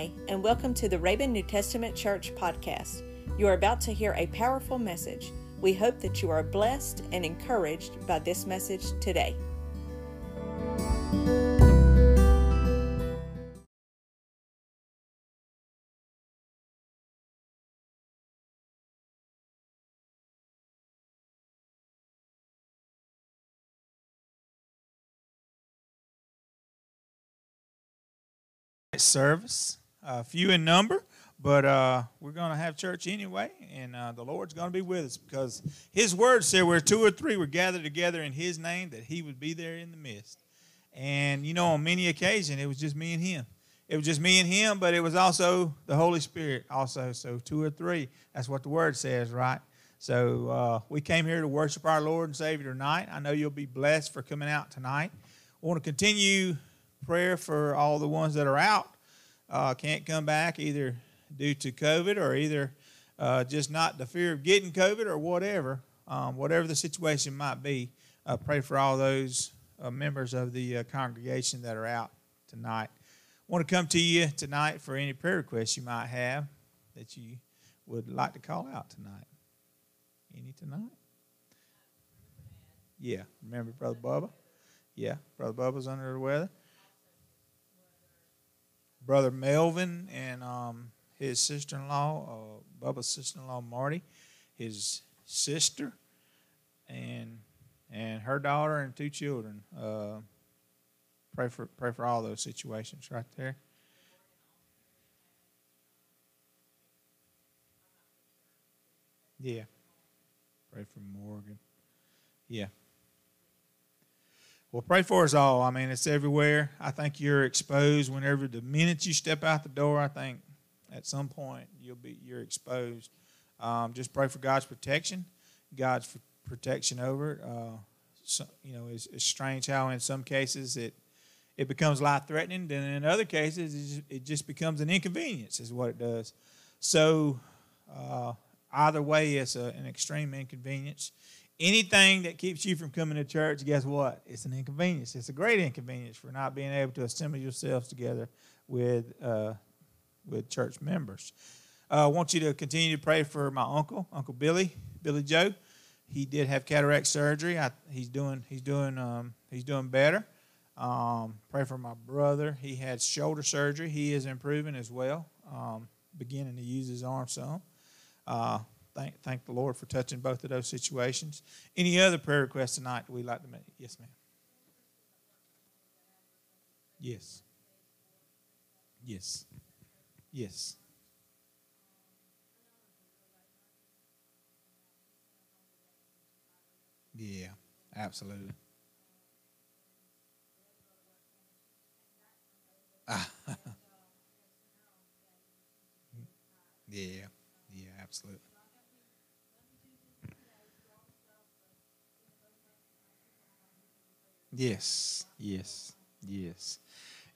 Hi, and welcome to the Raven New Testament Church podcast. You are about to hear a powerful message. We hope that you are blessed and encouraged by this message today. service, uh, few in number, but uh, we're going to have church anyway, and uh, the Lord's going to be with us because His word said where two or three were gathered together in His name, that He would be there in the midst. And you know, on many occasions, it was just me and Him. It was just me and Him, but it was also the Holy Spirit, also. So two or three, that's what the word says, right? So uh, we came here to worship our Lord and Savior tonight. I know you'll be blessed for coming out tonight. I want to continue prayer for all the ones that are out, uh, can't come back either due to COVID or either uh, just not the fear of getting COVID or whatever, um, whatever the situation might be. Uh, pray for all those uh, members of the uh, congregation that are out tonight. I want to come to you tonight for any prayer requests you might have that you would like to call out tonight. Any tonight? Yeah, remember Brother Bubba? Yeah, Brother Bubba's under the weather. Brother Melvin and um, his sister-in-law, uh, Bubba's sister-in-law Marty, his sister, and and her daughter and two children. Uh, pray for pray for all those situations right there. Yeah. Pray for Morgan. Yeah. Well, pray for us all. I mean, it's everywhere. I think you're exposed whenever the minute you step out the door. I think at some point you'll be you're exposed. Um, just pray for God's protection, God's protection over it. Uh, so, you know, it's, it's, strange how in some cases it it becomes life threatening, and in other cases it just, it just, becomes an inconvenience. Is what it does. So uh, either way, it's a, an extreme inconvenience anything that keeps you from coming to church, guess what? It's an inconvenience. It's a great inconvenience for not being able to assemble yourselves together with uh, with church members. Uh, I want you to continue to pray for my uncle, Uncle Billy, Billy Joe. He did have cataract surgery. I, he's doing he's doing um, he's doing better. Um, pray for my brother. He had shoulder surgery. He is improving as well, um, beginning to use his arm some. Uh, thank, thank the Lord for touching both of those situations. Any other prayer requests tonight we'd like to make? Yes, ma'am. Yes. Yes. Yes. Yeah, absolutely. yeah, yeah, absolutely. Yes, yes, yes.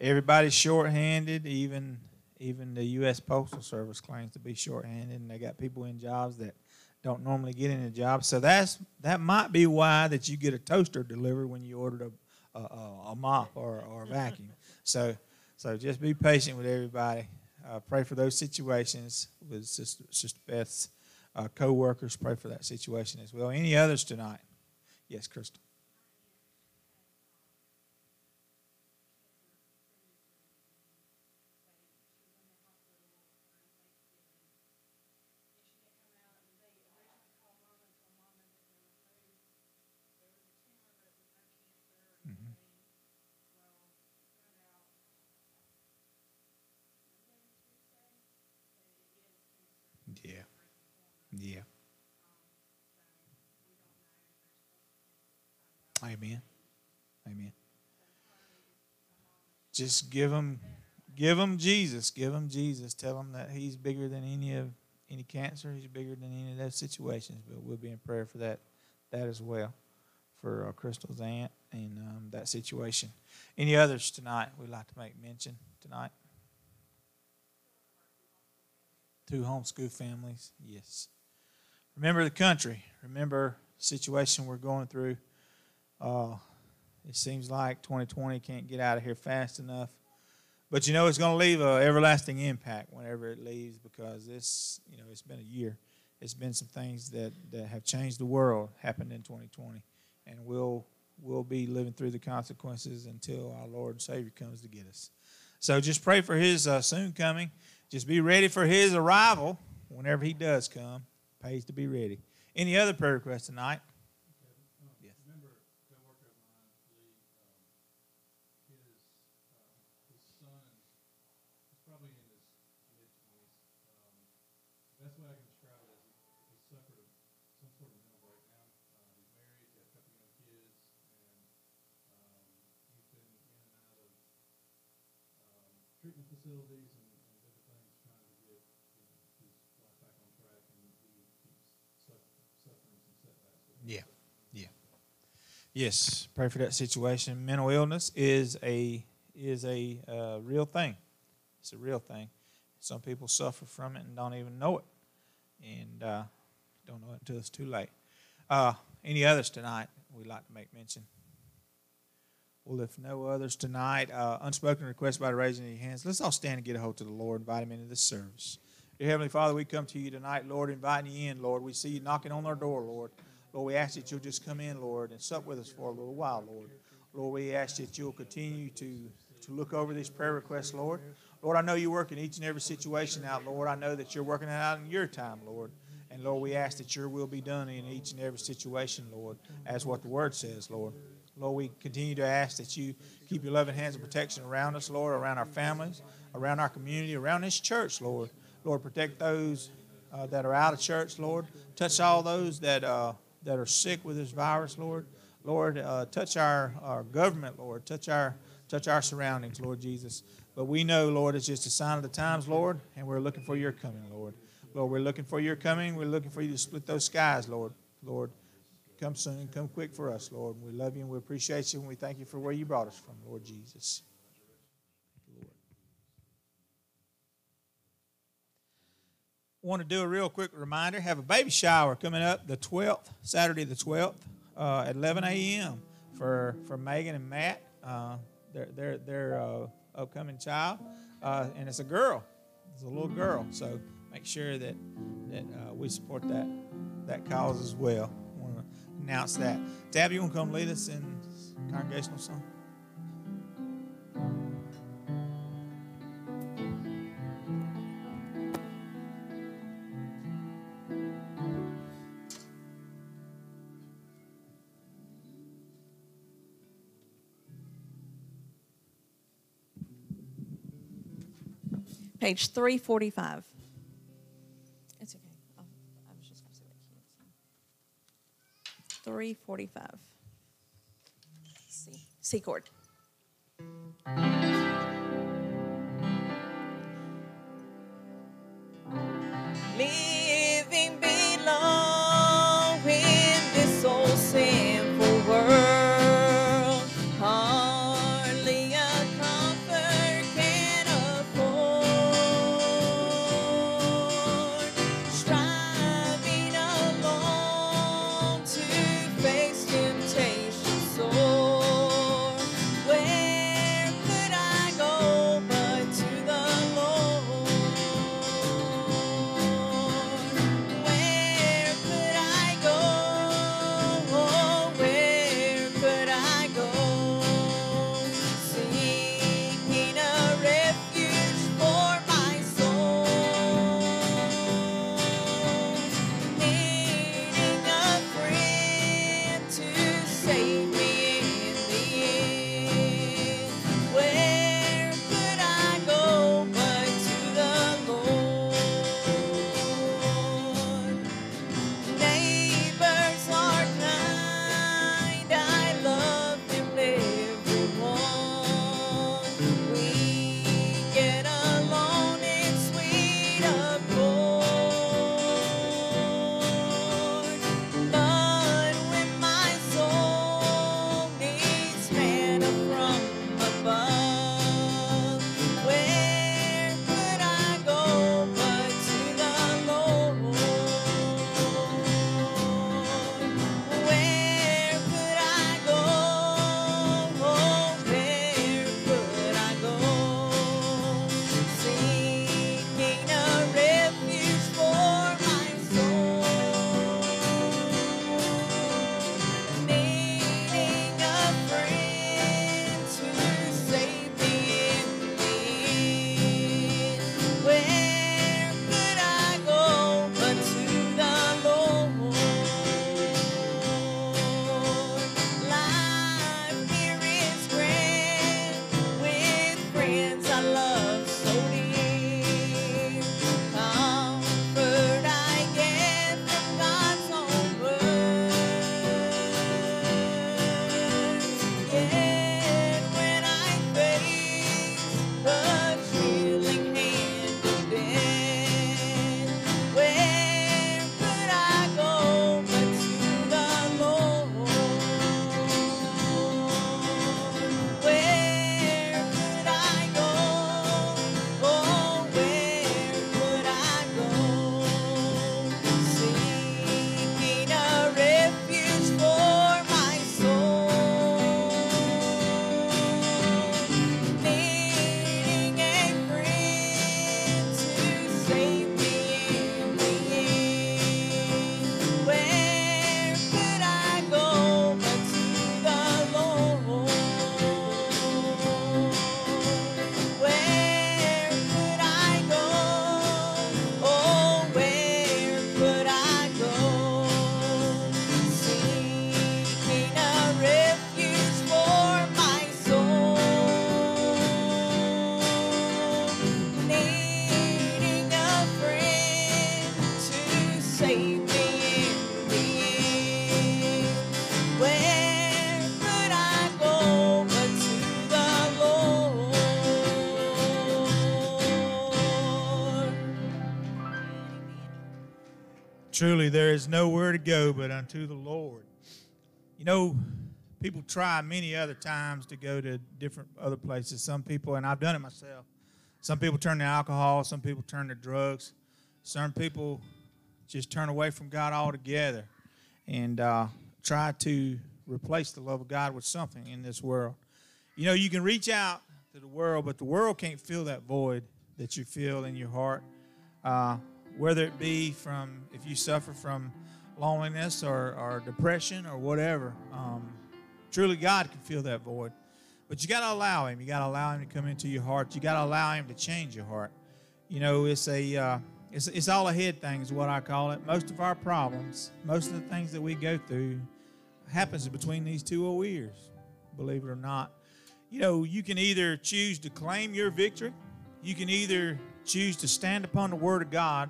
Everybody's short-handed. Even even the U.S. Postal Service claims to be short-handed, and they got people in jobs that don't normally get in a job. So that's that might be why that you get a toaster delivered when you ordered a a, a mop or, or a vacuum. So so just be patient with everybody. Uh, pray for those situations with Sister, Sister Beth's uh, co-workers. Pray for that situation as well. Any others tonight? Yes, Crystal. Amen. Amen. Just give them, give them Jesus. Give them Jesus. Tell them that He's bigger than any of any cancer. He's bigger than any of those situations. But we'll be in prayer for that, that as well, for uh, Crystal's aunt and um, that situation. Any others tonight we'd like to make mention tonight? Two homeschool families, yes. Remember the country. Remember situation we're going through. Uh, it seems like 2020 can't get out of here fast enough. But you know, it's going to leave an everlasting impact whenever it leaves because this, you know, it's been a year. It's been some things that, that have changed the world happened in 2020, and we'll we'll be living through the consequences until our Lord and Savior comes to get us. So just pray for His uh, soon coming. Just be ready for His arrival whenever He does come. Pays to be ready. Any other prayer requests tonight? Facilities and, and different things trying to get you know, his life back on track, and he keeps suffering some setbacks. Yeah, yeah. Yes, pray for that situation. Mental illness is a is a uh, real thing. It's a real thing. Some people suffer from it and don't even know it, and uh, don't know it until it's too late. Uh, any others tonight we'd like to make mention? Well, if no others tonight, uh, unspoken request by raising your hands, let's all stand and get a hold to the Lord, invite him into this service. Dear Heavenly Father, we come to you tonight, Lord, inviting you in, Lord. We see you knocking on our door, Lord. Lord, we ask that you'll just come in, Lord, and sup with us for a little while, Lord. Lord, we ask that you'll continue to, to look over these prayer requests, Lord. Lord, I know you work in each and every situation out, Lord. I know that you're working it out in your time, Lord. And Lord, we ask that your will be done in each and every situation, Lord, as what the word says, Lord. Lord, we continue to ask that you keep your loving hands of protection around us, Lord, around our families, around our community, around this church, Lord. Lord, protect those uh, that are out of church, Lord. Touch all those that uh, that are sick with this virus, Lord. Lord, uh, touch our, our government, Lord. Touch our touch our surroundings, Lord Jesus. But we know, Lord, it's just a sign of the times, Lord, and we're looking for your coming, Lord. Lord, we're looking for your coming. We're looking for you to split those skies, Lord. Lord. Come soon. Come quick for us, Lord. We love you and we appreciate you and we thank you for where you brought us from, Lord Jesus. Lord. Want to do a real quick reminder. Have a baby shower coming up the 12th, Saturday the 12th, uh, at 11 a.m. for for Megan and Matt, uh, their their their uh, upcoming child, uh, and it's a girl. It's a little girl. So make sure that that uh, we support that that cause as well announce that. Dab, you want to come lead us in congregational song? Page 345. 345. C, C chord. Living Truly, there is nowhere to go but unto the Lord. You know, people try many other times to go to different other places. Some people, and I've done it myself, some people turn to alcohol, some people turn to drugs, some people just turn away from God altogether and uh, try to replace the love of God with something in this world. You know, you can reach out to the world, but the world can't fill that void that you feel in your heart. Uh, whether it be from if you suffer from loneliness or, or depression or whatever, um, truly God can fill that void. But you got to allow Him. You got to allow Him to come into your heart. You got to allow Him to change your heart. You know, it's a uh, it's, it's all a head thing, is what I call it. Most of our problems, most of the things that we go through, happens between these two old ears. Believe it or not, you know, you can either choose to claim your victory, you can either choose to stand upon the Word of God.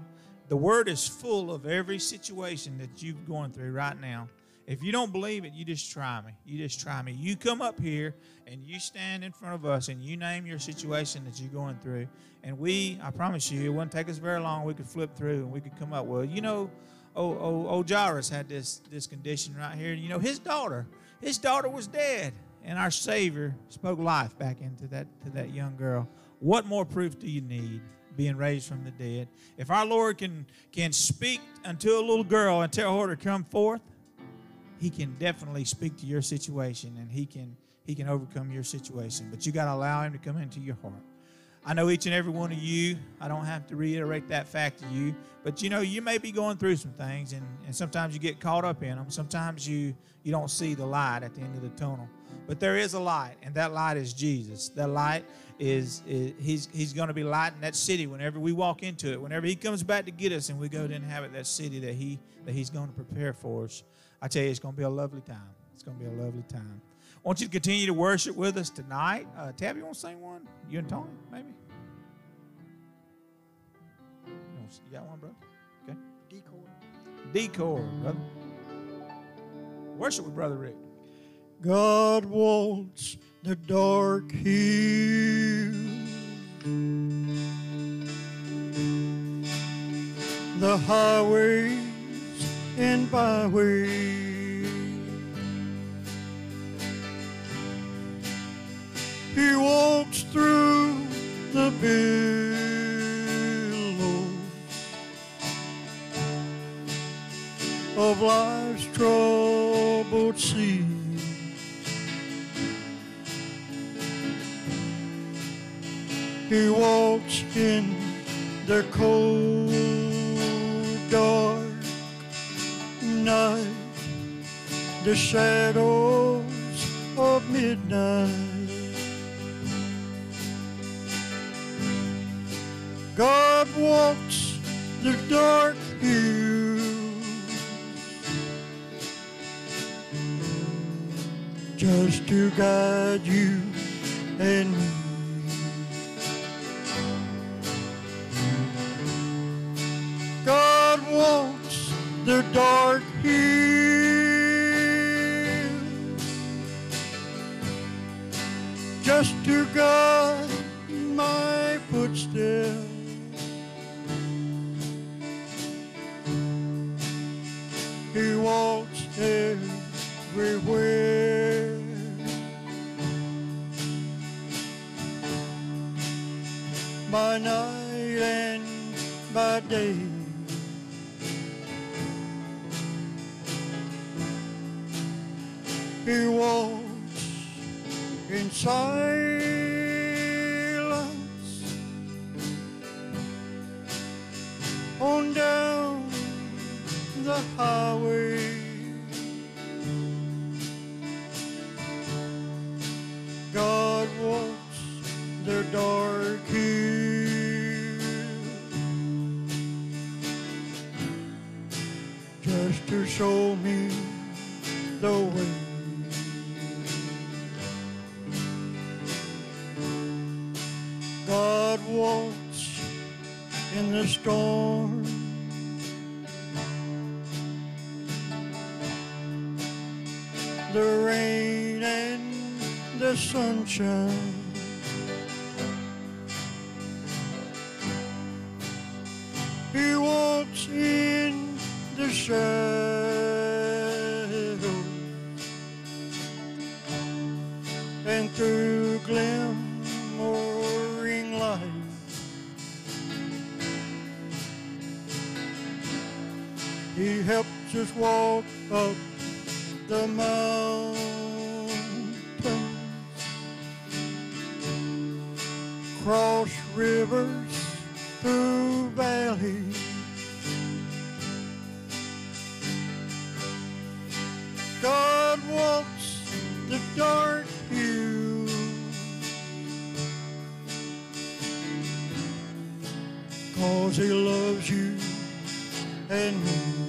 The Word is full of every situation that you're going through right now. If you don't believe it, you just try me. You just try me. You come up here and you stand in front of us and you name your situation that you're going through. And we, I promise you, it wouldn't take us very long. We could flip through and we could come up. Well, you know, oh, oh, oh Jairus had this this condition right here. You know, his daughter, his daughter was dead, and our Savior spoke life back into that to that young girl. What more proof do you need? Being raised from the dead. If our Lord can can speak unto a little girl and tell her to come forth, he can definitely speak to your situation and he can he can overcome your situation. But you got to allow him to come into your heart. I know each and every one of you i don't have to reiterate that fact to you but you know you may be going through some things and, and sometimes you get caught up in them sometimes you you don't see the light at the end of the tunnel but there is a light and that light is jesus that light is, is he's he's going to be lighting that city whenever we walk into it whenever he comes back to get us and we go to inhabit that city that he that he's going to prepare for us I tell you, it's going to be a lovely time. It's going to be a lovely time. I want you to continue to worship with us tonight. Uh, Tabby, you want to sing one? You and Tony, maybe? You got one, brother? Okay. D chord. Decor, brother. Worship with Brother Rick. God wants the dark hills, the highways and byways. The the mountains, cross rivers through valleys. God walks the dark hills. Cause he loves you and me.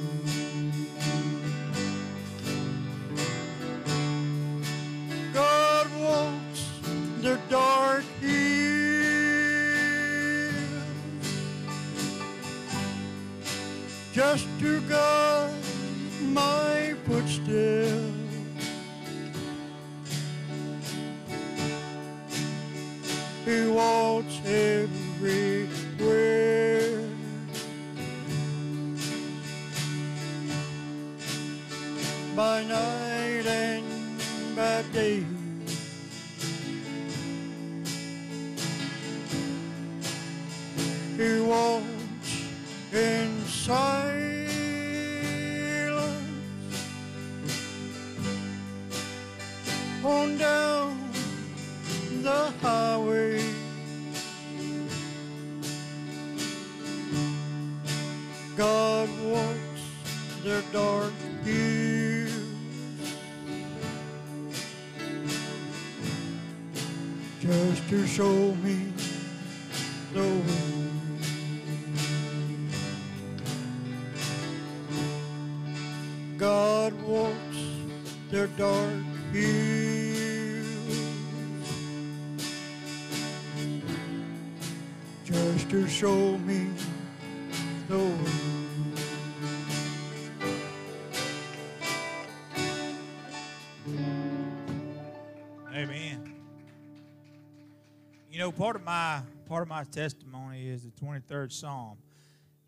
Part of my part of my testimony is the 23rd Psalm,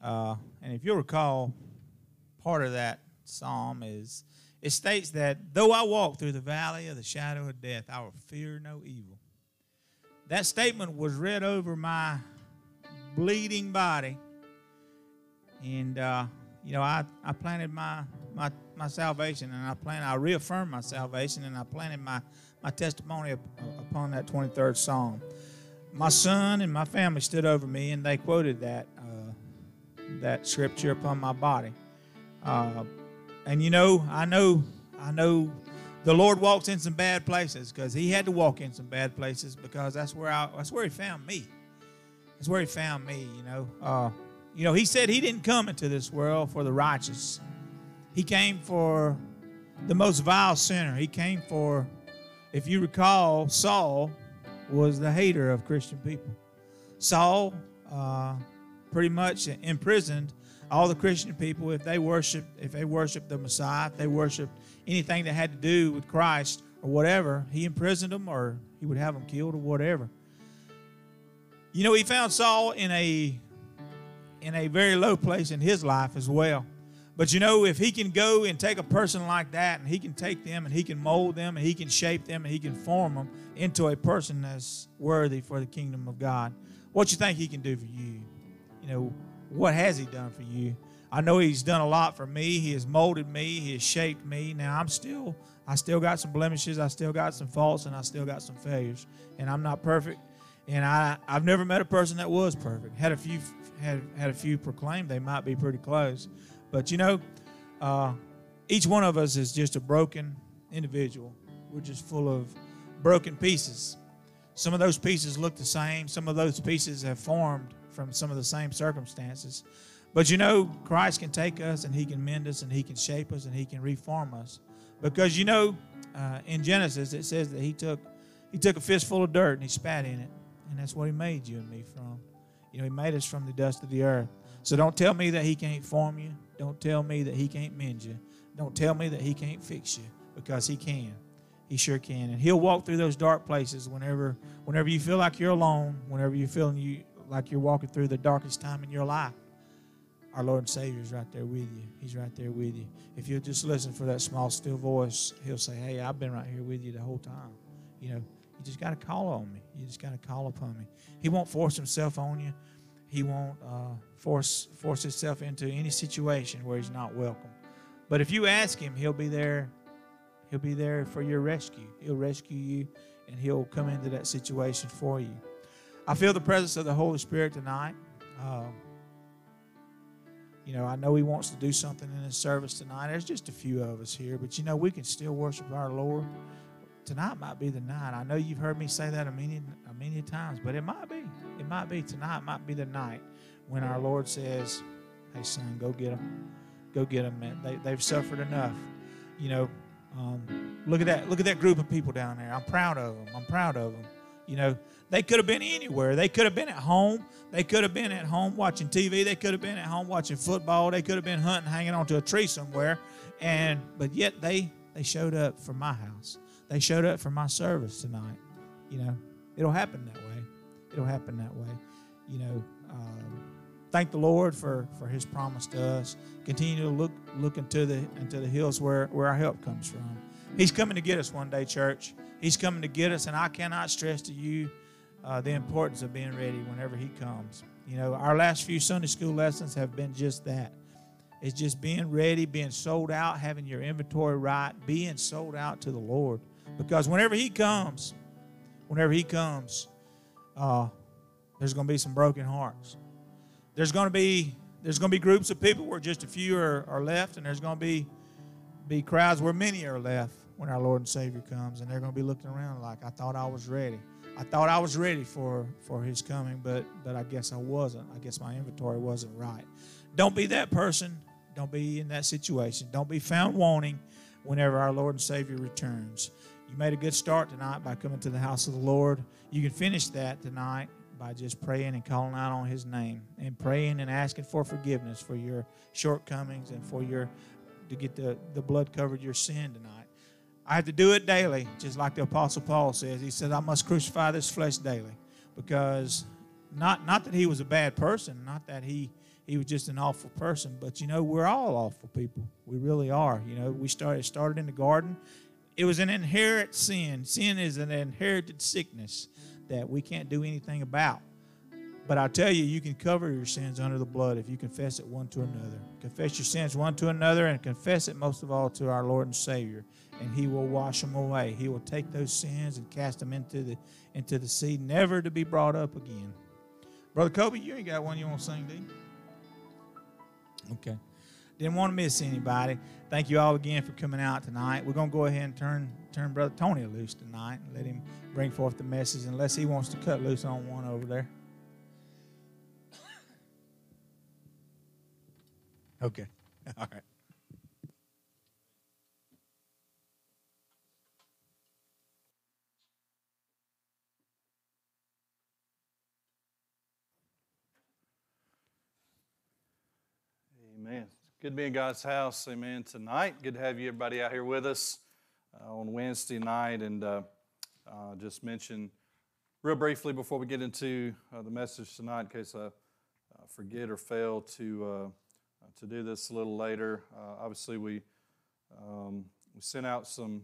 uh, and if you'll recall, part of that psalm is it states that though I walk through the valley of the shadow of death, I will fear no evil. That statement was read over my bleeding body, and uh, you know, I, I planted my, my my salvation, and I plan I reaffirmed my salvation, and I planted my my testimony upon that 23rd Psalm. My son and my family stood over me, and they quoted that uh, that scripture upon my body. Uh, and you know, I know, I know, the Lord walks in some bad places because He had to walk in some bad places because that's where I that's where He found me. That's where He found me. You know, uh, you know, He said He didn't come into this world for the righteous. He came for the most vile sinner. He came for, if you recall, Saul was the hater of Christian people. Saul uh, pretty much imprisoned all the Christian people if they worshiped if they worshiped the Messiah, if they worshiped anything that had to do with Christ or whatever, he imprisoned them or he would have them killed or whatever. You know, he found Saul in a in a very low place in his life as well. But you know, if he can go and take a person like that and he can take them and he can mold them and he can shape them and he can form them into a person that's worthy for the kingdom of God, what you think he can do for you? You know, what has he done for you? I know he's done a lot for me. He has molded me. He has shaped me. Now I'm still, I still got some blemishes. I still got some faults, and I still got some failures. And I'm not perfect. And I, I've never met a person that was perfect. Had a few, had had a few proclaimed they might be pretty close, but you know, uh, each one of us is just a broken individual. We're just full of broken pieces. Some of those pieces look the same. Some of those pieces have formed from some of the same circumstances. But you know, Christ can take us and He can mend us and He can shape us and He can reform us. Because you know, uh, in Genesis it says that He took He took a fistful of dirt and He spat in it, and that's what He made you and me from. You know, He made us from the dust of the earth. So don't tell me that He can't form you. Don't tell me that He can't mend you. Don't tell me that He can't fix you because He can. He sure can, and He'll walk through those dark places whenever whenever you feel like you're alone, whenever you're feeling you like you're walking through the darkest time in your life our Lord and Savior is right there with you. He's right there with you. If you'll just listen for that small, still voice, He'll say, Hey, I've been right here with you the whole time. You know, you just got to call on me. You just got to call upon me. He won't force Himself on you. He won't uh, force force Himself into any situation where He's not welcome. But if you ask Him, He'll be there. He'll be there for your rescue. He'll rescue you, and He'll come into that situation for you. I feel the presence of the Holy Spirit tonight. Um, you know, I know He wants to do something in His service tonight. There's just a few of us here, but you know, we can still worship our Lord. Tonight might be the night. I know you've heard me say that a many, a many times, but it might be. It might be tonight. Might be the night when our Lord says, "Hey, son, go get them. Go get them, man. They, they've suffered enough." You know, um, look at that. Look at that group of people down there. I'm proud of them. I'm proud of them. You know, they could have been anywhere. They could have been at home. They could have been at home watching TV. They could have been at home watching football. They could have been hunting, hanging onto a tree somewhere. And but yet they they showed up for my house. They showed up for my service tonight. You know, it'll happen that way. It'll happen that way. You know, um, thank the Lord for for His promise to us. Continue to look look into the into the hills where where our help comes from. He's coming to get us one day, church. He's coming to get us, and I cannot stress to you uh, the importance of being ready whenever He comes. You know, our last few Sunday school lessons have been just that. It's just being ready, being sold out, having your inventory right, being sold out to the Lord. Because whenever He comes, whenever He comes, uh, there's going to be some broken hearts. There's going to be there's going to be groups of people where just a few are, are left, and there's going to be be crowds where many are left when our Lord and Savior comes, and they're going to be looking around like, I thought I was ready. I thought I was ready for for His coming, but but I guess I wasn't. I guess my inventory wasn't right. Don't be that person. Don't be in that situation. Don't be found wanting whenever our Lord and Savior returns. You made a good start tonight by coming to the house of the Lord. You can finish that tonight by just praying and calling out on His name and praying and asking for forgiveness for your shortcomings and for your to get the, the blood covered your sin tonight. I have to do it daily, just like the Apostle Paul says. He said, I must crucify this flesh daily. Because not not that he was a bad person, not that he he was just an awful person, but you know, we're all awful people. We really are. You know, we started started in the garden. It was an inherent sin. Sin is an inherited sickness that we can't do anything about. But I tell you, you can cover your sins under the blood if you confess it one to another. Confess your sins one to another and confess it most of all to our Lord and Savior, and He will wash them away. He will take those sins and cast them into the into the sea, never to be brought up again. Brother Kobe, you ain't got one you want to sing, do you? Okay. Didn't want to miss anybody. Thank you all again for coming out tonight. We're gonna go ahead and turn turn Brother Tony loose tonight and let him bring forth the message, unless he wants to cut loose on one over there. Okay. All right. Amen. Good to be in God's house. Amen. Tonight, good to have you everybody out here with us uh, on Wednesday night. And uh, uh, just mention real briefly before we get into uh, the message tonight, in case I uh, forget or fail to uh, to do this a little later. obviously, we um, we sent out some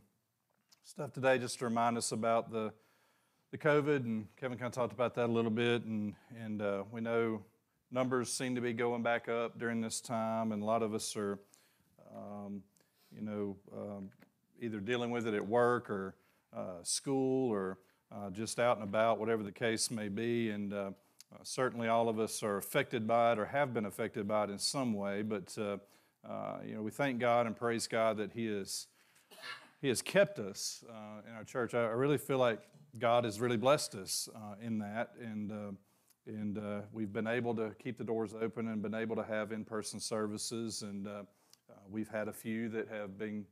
stuff today just to remind us about the the COVID, and Kevin kind of talked about that a little bit, and and we know numbers seem to be going back up during this time, and a lot of us are, um, you know, um, either dealing with it at work or uh, school or uh, just out and about, whatever the case may be. And uh, uh certainly all of us are affected by it or have been affected by it in some way. But, uh, uh, you know, we thank God and praise God that He is. He has kept us in our church. I, I, really feel like God has really blessed us in that, and and uh, we've been able to keep the doors open and been able to have in-person services. And uh, we've had a few that have been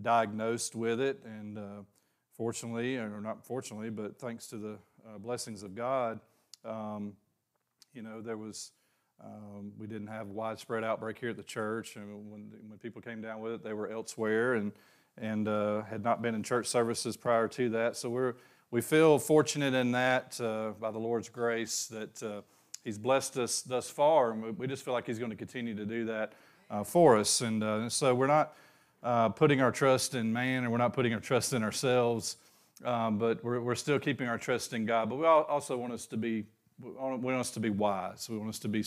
diagnosed with it. And uh, fortunately or not fortunately but thanks to the uh, blessings of god um, you know there was um, we didn't have a widespread outbreak here at the church. And when, when people came down with it they were elsewhere and and uh, had not been in church services prior to that. So we're we feel fortunate in that uh, by the Lord's grace that uh, He's blessed us thus far, and we, just feel like He's going to continue to do that uh, for us. And uh, so we're not uh, putting our trust in man, and we're not putting our trust in ourselves, um, but we're, we're still keeping our trust in God. But we also want us to be we want us to be wise. We want us to be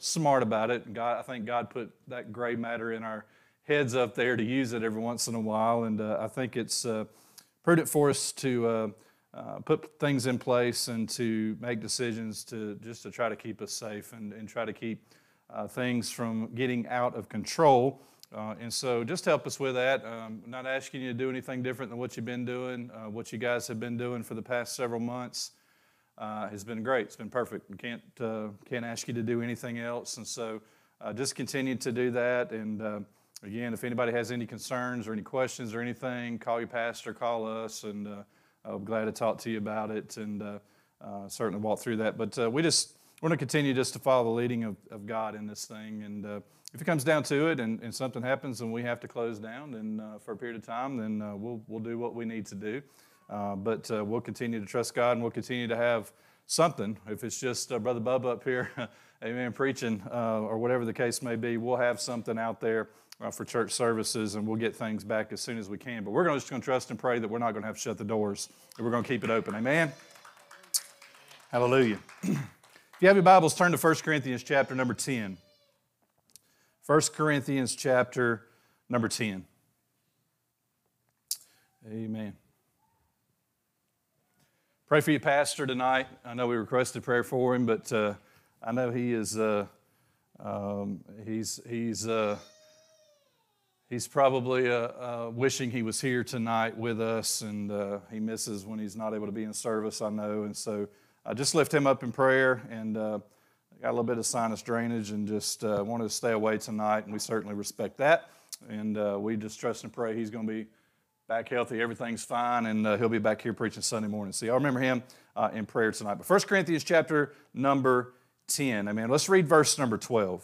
smart about it. And God, I think God put that gray matter in our heads up there to use it every once in a while. And uh, I think it's uh, prudent for us to uh, uh, put things in place and to make decisions to just to try to keep us safe and, and try to keep uh, things from getting out of control. Uh, and so just help us with that. Um, not asking you to do anything different than what you've been doing, what you guys have been doing for the past several months uh, has been great. It's been perfect. We can't, uh, can't ask you to do anything else. And so uh, just continue to do that. And uh, again, if anybody has any concerns or any questions or anything, call your pastor, call us, and uh, I'm glad to talk to you about it and uh, certainly walk through that. But we just want to continue just to follow the leading of, of God in this thing. And if it comes down to it and, and, something happens and we have to close down then, for a period of time, then we'll, we'll do what we need to do. Uh, but uh, we'll continue to trust God and we'll continue to have something. If it's just uh, Brother Bub up here, amen, preaching uh, or whatever the case may be, we'll have something out there uh, for church services and we'll get things back as soon as we can. But we're gonna, just going to trust and pray that we're not going to have to shut the doors and we're going to keep it open. Amen? Hallelujah. if you have your Bibles, turn to 1 Corinthians chapter number 10. 1 Corinthians chapter number 10. Amen. Pray for your pastor tonight. I know we requested prayer for him, but uh, I know he is uh, um, he's he's uh, he's probably uh, uh, wishing he was here tonight with us, and uh, he misses when he's not able to be in service. I know, and so I just lift him up in prayer, and got a little bit of sinus drainage, and just wanted to stay away tonight, and we certainly respect that, and we just trust and pray he's going to be back healthy, everything's fine, and uh, he'll be back here preaching Sunday morning. See, I remember him uh, in prayer tonight. But 1 Corinthians chapter number 10. Amen. Let's read verse number 12.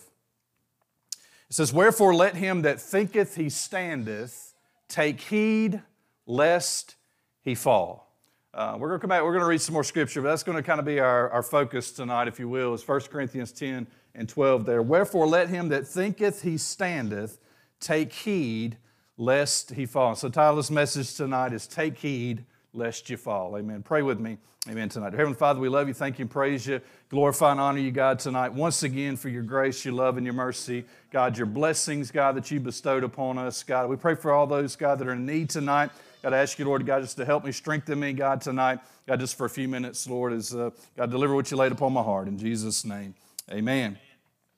It says, Wherefore let him that thinketh he standeth take heed lest he fall. Uh, we're going to come back, we're going to read some more scripture, but that's going to kind of be our, our focus tonight, if you will, is 1 Corinthians 10 and 12 there. Wherefore let him that thinketh he standeth take heed lest he fall. So, Tyler's message tonight is take heed lest you fall. Amen. Pray with me. Amen tonight. Heavenly Father, we love you, thank you, and praise you. Glorify and honor you, God, tonight once again for your grace, your love, and your mercy. God, your blessings, God, that you bestowed upon us. God, we pray for all those, God, that are in need tonight. God, I ask you, Lord, God, just to help me, strengthen me, God, tonight. God, just for a few minutes, Lord, as uh, God, deliver what you laid upon my heart. In Jesus' name, amen.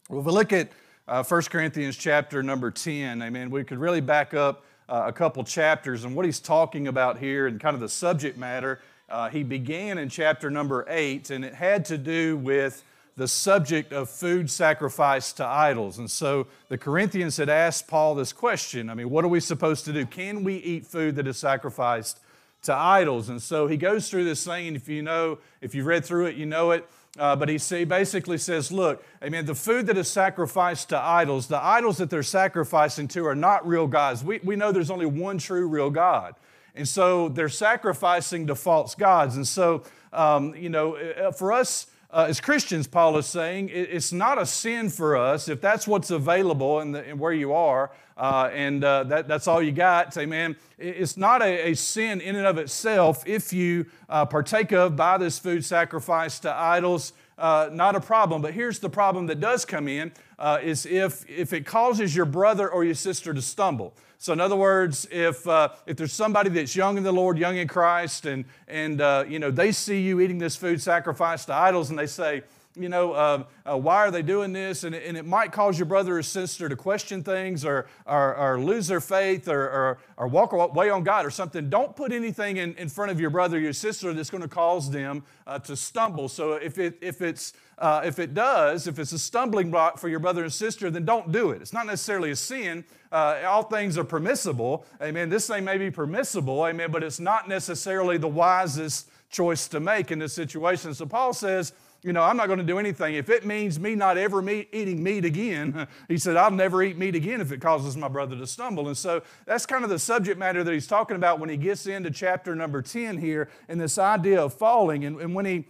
Well, if we look at uh, 1 Corinthians chapter number 10, amen, we could really back up uh, a couple chapters. And what he's talking about here and kind of the subject matter, uh, he began in chapter number eight, and it had to do with the subject of food sacrifice to idols. And so the Corinthians had asked Paul this question I mean, what are we supposed to do? Can we eat food that is sacrificed to idols? And so he goes through this thing, and if you know, if you've read through it, you know it. Uh, but he, he basically says, look, I mean, the food that is sacrificed to idols, the idols that they're sacrificing to are not real gods. We, we know there's only one true real God. And so they're sacrificing to false gods. And so, um, you know, uh, for us, uh, as Christians, Paul is saying, it's not a sin for us if that's what's available and where you are, uh, and uh, that, that's all you got. Amen. It's not a, a, sin in and of itself if you uh, partake of by this food sacrifice to idols. Uh, not a problem. But here's the problem that does come in: uh, is if if it causes your brother or your sister to stumble. So, in other words, if, uh, if there's somebody that's young in the Lord, young in Christ, and, and uh, you know, they see you eating this food sacrificed to idols, and they say, you know, uh, uh, why are they doing this? And, and, it might cause your brother or sister to question things or, or, or lose their faith or, or, or, walk away on God or something. Don't put anything in, in front of your brother or your sister that's going to cause them uh, to stumble. So if, it, if, it's, uh, if it does, if it's a stumbling block for your brother and sister, then don't do it. It's not necessarily a sin. Uh, all things are permissible. Amen. This thing may be permissible. Amen. But it's not necessarily the wisest choice to make in this situation. So Paul says, you know, I'm not going to do anything. If it means me not ever meet, eating meat again, he said, I'll never eat meat again if it causes my brother to stumble. And so that's kind of the subject matter that he's talking about when he gets into chapter number 10 here and this idea of falling. And, and when he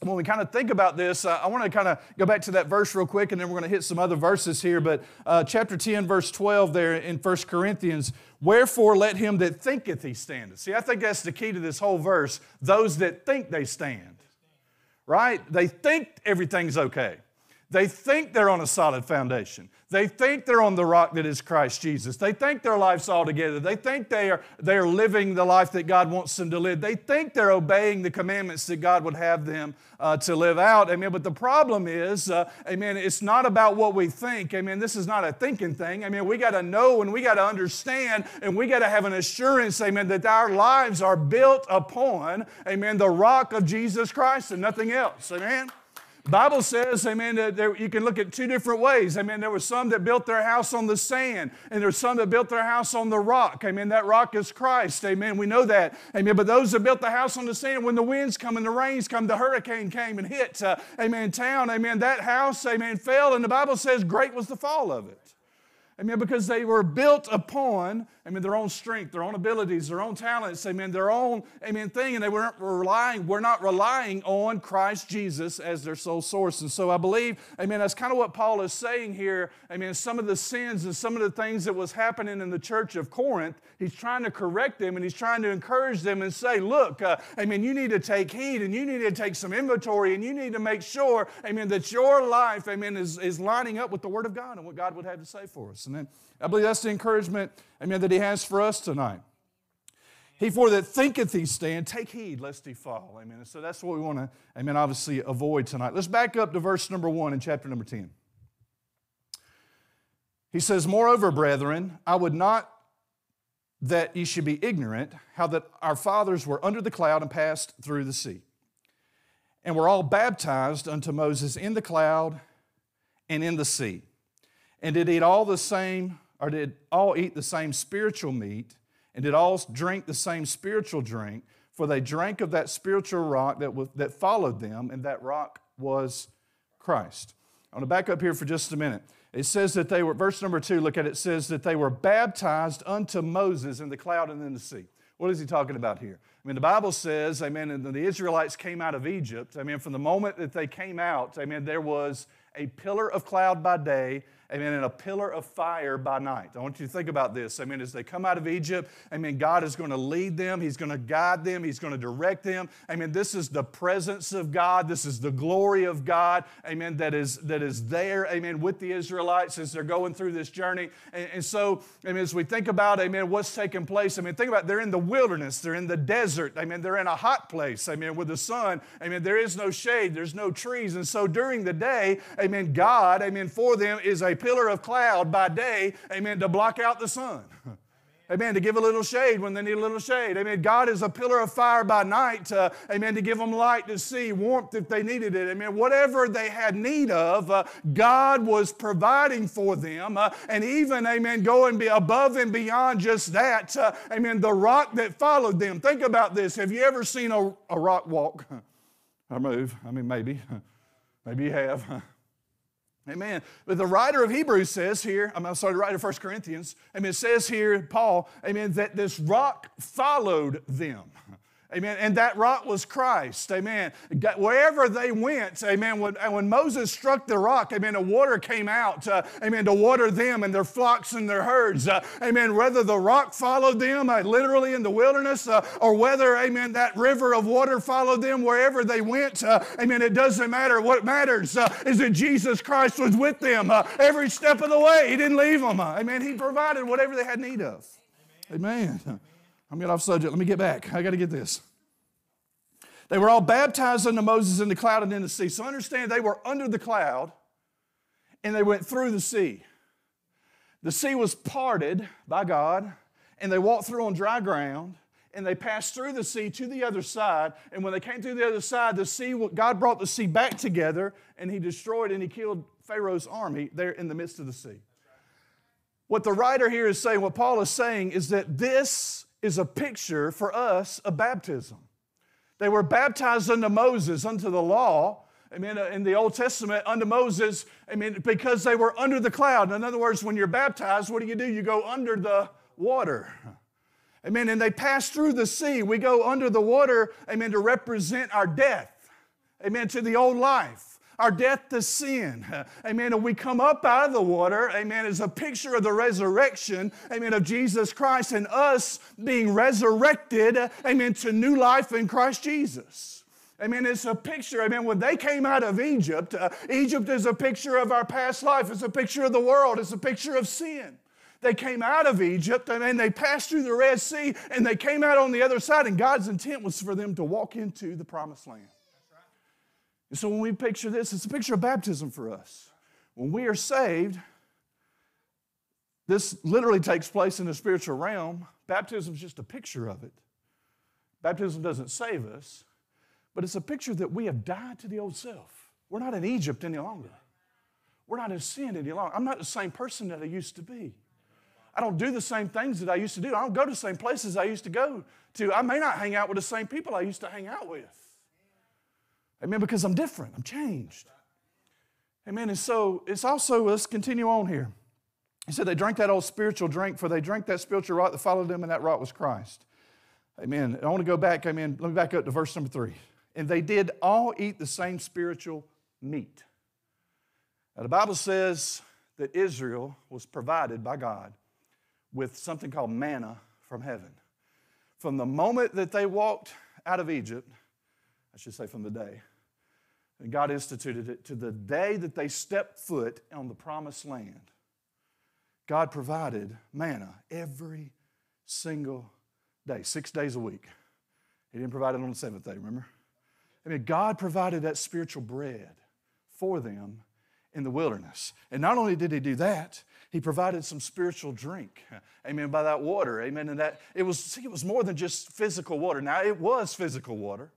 when we kind of think about this, uh, I want to kind of go back to that verse real quick, and then we're going to hit some other verses here. But uh, chapter 10, verse 12, there in 1 Corinthians, wherefore let him that thinketh he standeth. See, I think that's the key to this whole verse those that think they stand, right? They think everything's okay. They think they're on a solid foundation. They think they're on the rock that is Christ Jesus. They think their life's all together. They think they are, they are living the life that God wants them to live. They think they're obeying the commandments that God would have them uh, to live out. Amen. But the problem is, uh, amen, it's not about what we think. Amen. This is not a thinking thing. I mean, we got to know and we got to understand and we got to have an assurance, amen, that our lives are built upon, amen, the rock of Jesus Christ and nothing else. Amen. Bible says, amen, that there, you can look at two different ways. Amen. There were some that built their house on the sand, and there's some that built their house on the rock. Amen. That rock is Christ. Amen. We know that. Amen. But those that built the house on the sand, when the winds come and the rains come, the hurricane came and hit, uh, amen, town, amen, that house, amen, fell, and the Bible says great was the fall of it. Amen. Because they were built upon, amen, their own strength, their own abilities, their own talents, amen, their own, amen, thing. And they weren't relying, we're not relying on Christ Jesus as their sole source. And so I believe, amen, that's kind of what Paul is saying here. Amen. Some of the sins and some of the things that was happening in the church of Corinth, he's trying to correct them and he's trying to encourage them and say, look, uh, amen, you need to take heed and you need to take some inventory and you need to make sure, amen, that your life, amen, is, is lining up with the Word of God and what God would have to say for us. And then I believe that's the encouragement, amen, that he has for us tonight. He for that thinketh he stand, take heed lest he fall. Amen. And So that's what we want to, amen, obviously avoid tonight. Let's back up to verse number one in chapter number 10. He says, Moreover, brethren, I would not that ye should be ignorant how that our fathers were under the cloud and passed through the sea, and were all baptized unto Moses in the cloud and in the sea and did eat all the same, or did all eat the same spiritual meat, and did all drink the same spiritual drink, for they drank of that spiritual rock that, was, that followed them, and that rock was Christ. I want to back up here for just a minute. It says that they were, verse number two, look at it, it says that they were baptized unto Moses in the cloud and in the sea. What is he talking about here? I mean, the Bible says, amen, and the Israelites came out of Egypt. I mean, from the moment that they came out, amen, there was a pillar of cloud by day amen, and a pillar of fire by night. I want you to think about this. I mean, as they come out of Egypt, amen, God is going to lead them, He's going to guide them, He's going to direct them. Amen. this is the presence of God, this is the glory of God, amen, that is, that is there, amen, with the Israelites as they're going through this journey. And, and so, I mean, as we think about, amen, what's taking place, I mean, think about they're in the wilderness, they're in the desert, I mean, they're in a hot place, I mean, with the sun, amen, there is no shade, there's no trees. And so during the day, amen, God, amen, for them is a pillar of cloud by day, amen, to block out the sun. Amen. To give a little shade when they need a little shade. Amen. God is a pillar of fire by night. Uh, amen. To give them light to see, warmth if they needed it. Amen. Whatever they had need of, uh, God was providing for them. Uh, and even, amen, going be above and beyond just that. Uh, amen. The rock that followed them. Think about this. Have you ever seen a, a rock walk or move? I mean, maybe. Maybe you have. Amen. But the writer of Hebrews says here, I'm sorry, the writer of 1 Corinthians, amen, it says here, Paul, amen, that this rock followed them. Amen. And that rock was Christ. Amen. Wherever they went, amen. When, when Moses struck the rock, amen, the water came out, uh, amen, to water them and their flocks and their herds. Uh, amen. Whether the rock followed them, uh, literally in the wilderness, uh, or whether, amen, that river of water followed them wherever they went, uh, amen, it doesn't matter. What matters uh, is that Jesus Christ was with them every step of the way. He didn't leave them. amen. He provided whatever they had need of. Amen. amen. I'm getting off subject. Let me get back. I got to get this. They were all baptized unto Moses in the cloud and in the sea. So understand they were under the cloud and they went through the sea. The sea was parted by God and they walked through on dry ground and they passed through the sea to the other side. And when they came through the other side, the sea, God brought the sea back together and he destroyed and he killed Pharaoh's army there in the midst of the sea. What the writer here is saying, what Paul is saying, is that this is a picture for us of baptism. They were baptized unto Moses, unto the law. Amen. Uh, in the Old Testament, unto Moses, I mean, because they were under the cloud. In other words, when you're baptized, what do you do? You go under the water. Amen. And they pass through the sea. We go under the water, amen, to represent our death. amen, to the old life. Our death to sin, amen. And we come up out of the water, amen, is a picture of the resurrection, amen, of Jesus Christ and us being resurrected, amen, to new life in Christ Jesus. Amen. It's a picture. Amen. When they came out of Egypt, uh, Egypt is a picture of our past life. It's a picture of the world. It's a picture of sin. They came out of Egypt, and they passed through the Red Sea, and they came out on the other side, and God's intent was for them to walk into the promised land. And so when we picture this, it's a picture of baptism for us. When we are saved, this literally takes place in the spiritual realm. Baptism is just a picture of it. Baptism doesn't save us, but it's a picture that we have died to the old self. We're not in Egypt any longer. We're not in sin any longer. I'm not the same person that I used to be. I don't do the same things that I used to do. I don't go to the same places I used to go to. I may not hang out with the same people I used to hang out with. Amen. Because I'm different. I'm changed. Amen. And so it's also, let's continue on here. He said they drank that old spiritual drink, for they drank that spiritual rot that followed them, and that rot was Christ. Amen. I want to go back. Amen. Let me back up to verse number three. And they did all eat the same spiritual meat. Now, the Bible says that Israel was provided by God with something called manna from heaven. From the moment that they walked out of Egypt, I should say from the day, and God instituted it to the day that they stepped foot on the promised land. God provided manna every single day, six days a week. He didn't provide it on the seventh day, remember? I mean, God provided that spiritual bread for them in the wilderness. And not only did He do that, He provided some spiritual drink. Amen. By that water. Amen. And that it was, see, it was more than just physical water. Now, it was physical water.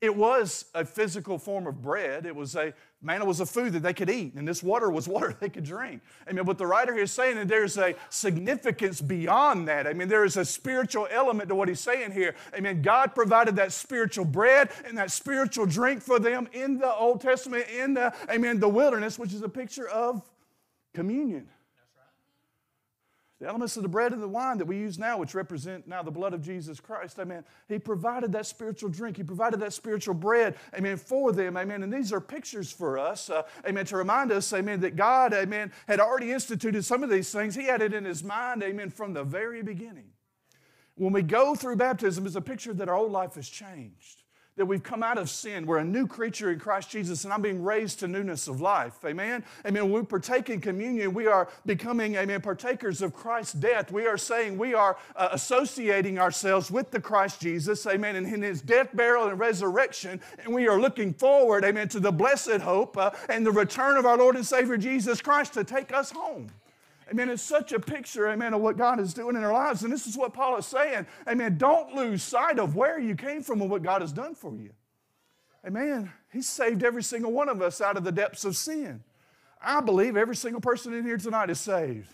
It was a physical form of bread. It was a manna was a food that they could eat, and this water was water they could drink. I mean, what the writer here is saying that there's a significance beyond that. I mean, there is a spiritual element to what he's saying here. I mean, God provided that spiritual bread and that spiritual drink for them in the Old Testament, in the, amen, the wilderness, which is a picture of communion. The elements of the bread and the wine that we use now, which represent now the blood of Jesus Christ, amen. He provided that spiritual drink. He provided that spiritual bread, amen, for them, amen. And these are pictures for us, uh, amen, to remind us, amen, that God, amen, had already instituted some of these things. He had it in His mind, amen, from the very beginning. When we go through baptism, it's a picture that our old life has changed that we've come out of sin. We're a new creature in Christ Jesus, and I'm being raised to newness of life. Amen. Amen. When we partake in communion, we are becoming, amen, partakers of Christ's death. We are saying we are uh, associating ourselves with the Christ Jesus, amen, and in his death, burial, and resurrection. And we are looking forward, amen, to the blessed hope uh, and the return of our Lord and Savior Jesus Christ to take us home. Amen. It's such a picture, amen, of what God is doing in our lives. And this is what Paul is saying. Amen. Don't lose sight of where you came from and what God has done for you. Amen. He saved every single one of us out of the depths of sin. I believe every single person in here tonight is saved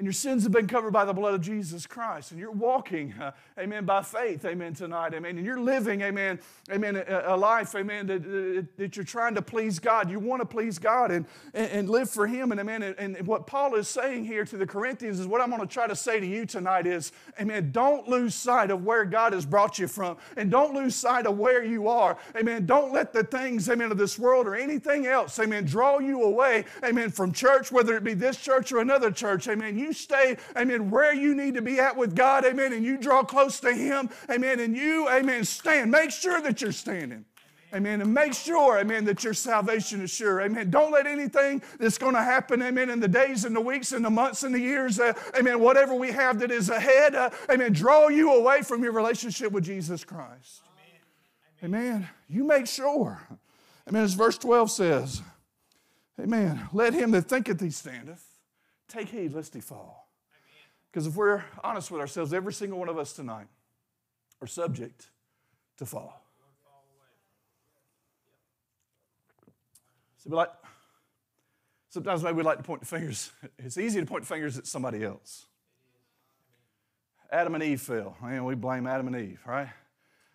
and your sins have been covered by the blood of Jesus Christ, and you're walking, uh, amen, by faith, amen, tonight, amen, and you're living, amen, amen, a, a life, amen, that, that, you're trying to please God. You want to please God and, and, and live for Him, and amen, and, and, what Paul is saying here to the Corinthians is what I'm going to try to say to you tonight is, amen, don't lose sight of where God has brought you from, and don't lose sight of where you are, amen. Don't let the things, amen, of this world or anything else, amen, draw you away, amen, from church, whether it be this church or another church, amen. You stay, amen, where you need to be at with God, amen, and you draw close to Him, amen, and you, amen, stand. Make sure that you're standing. Amen. And make sure, amen, that your salvation is sure. Amen. Don't let anything that's going to happen, amen, in the days and the weeks and the months and the years, uh, amen, whatever we have that is ahead, uh, amen, draw you away from your relationship with Jesus Christ. Amen. amen. You make sure. Amen. As verse 12 says, Amen. Let him that thinketh he standeth take heed lest he fall. Because if we're honest with ourselves, every single one of us tonight are subject to fall. So, like, sometimes maybe we like to point the fingers. It's easy to point fingers at somebody else. Adam and Eve fell. Man, we blame Adam and Eve, right?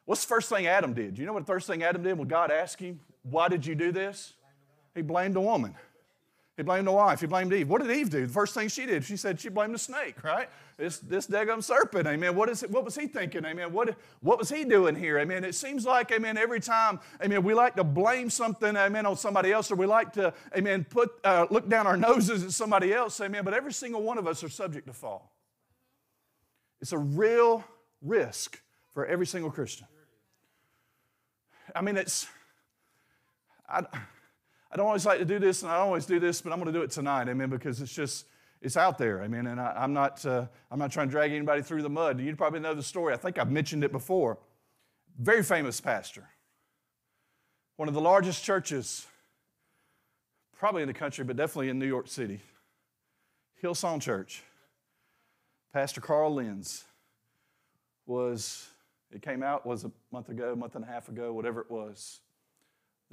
What's the first thing Adam did? You know what the first thing Adam did when God asked him, Why did you do this? He blamed a woman. He blamed the wife. He blamed Eve. What did Eve do? The first thing she did, she said she blamed the snake, right? This, this daggum serpent, amen. What, is it, what was he thinking, amen? What, what was he doing here, amen? It seems like, amen, every time, amen, we like to blame something, amen, on somebody else, or we like to, amen, put, uh, look down our noses at somebody else, amen, but every single one of us are subject to fall. It's a real risk for every single Christian. I mean, it's, I, I don't always like to do this, and I don't always do this, but I'm going to do it tonight, amen, because it's just, it's out there, amen. And I, am not, uh, I'm not trying to drag anybody through the mud. You probably know the story. I think I've mentioned it before. Very famous pastor, one of the largest churches, probably in the country, but definitely in New York City, Hillsong Church. Pastor Carl Lentz was, it came out, was a month ago, a month and a half ago, whatever it was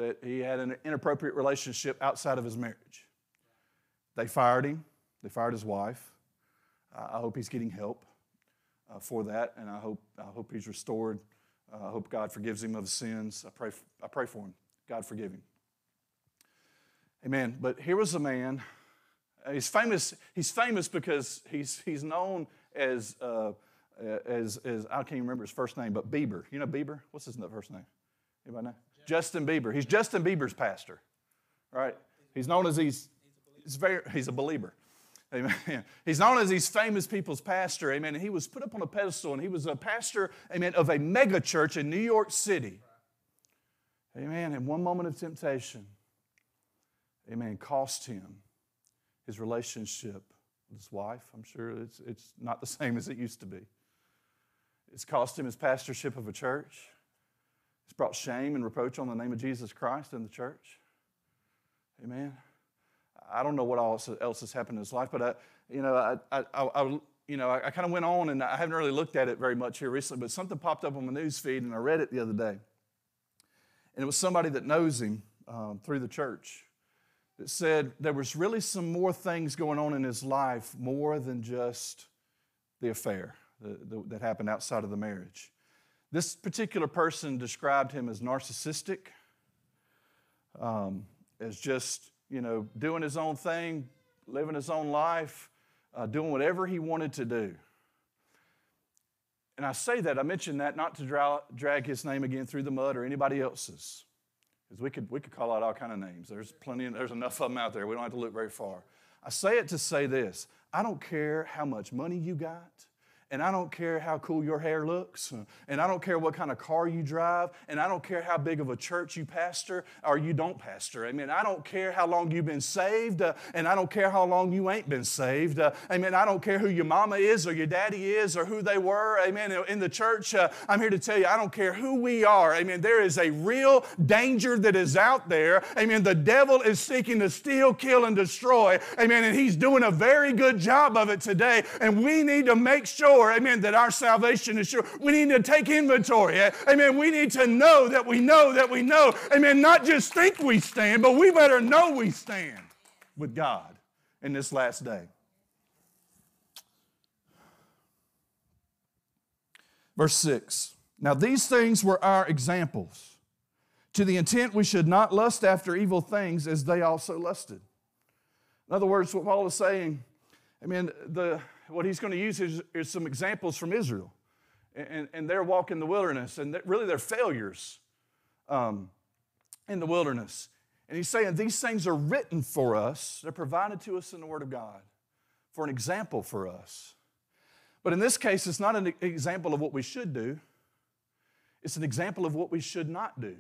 that he had an inappropriate relationship outside of his marriage. They fired him, they fired his wife. Uh, I hope he's getting help uh, for that, and I hope, I hope he's restored. Uh, I hope God forgives him of his sins. I pray, I pray for him. God forgive him. Amen. But here was a man. He's famous. He's famous because he's, he's known as, uh, as, as I can't even remember his first name, but Bieber. You know Bieber? What's his first name? Anybody know? Justin Bieber. He's Justin Bieber's pastor, right? He's known as he's, he's, very, he's a believer. Amen. He's known as these famous people's pastor. Amen. And he was put up on a pedestal and he was a pastor, amen, of a mega church in New York City. Amen. And one moment of temptation, amen, cost him his relationship with his wife. I'm sure it's, it's not the same as it used to be. It's cost him his pastorship of a church. It's brought shame and reproach on the name of Jesus Christ in the church. Amen. I don't know what else, has happened in his life, but I, you know, I, I, I you know, I, I kind of went on and I haven't really looked at it very much here recently, but something popped up on my news feed and I read it the other day. And it was somebody that knows him um, through the church that said there was really some more things going on in his life more than just the affair that happened outside of the marriage. This particular person described him as narcissistic, um, as just, you know, doing his own thing, living his own life, uh, doing whatever he wanted to do. And I say that, I mention that not to dra- drag his name again through the mud or anybody else's. Because we could, we could call out all kind of names. There's plenty, there's enough of them out there. We don't have to look very far. I say it to say this I don't care how much money you got and I don't care how cool your hair looks, and I don't care what kind of car you drive, and I don't care how big of a church you pastor or you don't pastor. Amen. I don't care how long you've been saved, uh, and I don't care how long you ain't been saved. Uh, amen. I don't care who your mama is or your daddy is or who they were. Amen. In the church, uh, I'm here to tell you, I don't care who we are. Amen. There is a real danger that is out there. Amen. The devil is seeking to steal, kill, and destroy. Amen. And he's doing a very good job of it today, and we need to make sure sure, amen, that our salvation is sure. We need to take inventory, eh? amen. We need to know that we know that we know, amen. Not just think we stand, but we better know we stand with God in this last day. Verse 6 Now these things were our examples, to the intent we should not lust after evil things as they also lusted. In other words, what Paul is saying, I mean, the, what he's going to use is, is some examples from Israel and, and their walk in the wilderness and really their failures um, in the wilderness. And he's saying these things are written for us, they're provided to us in the Word of God for an example for us. But in this case, it's not an example of what we should do, it's an example of what we should not do.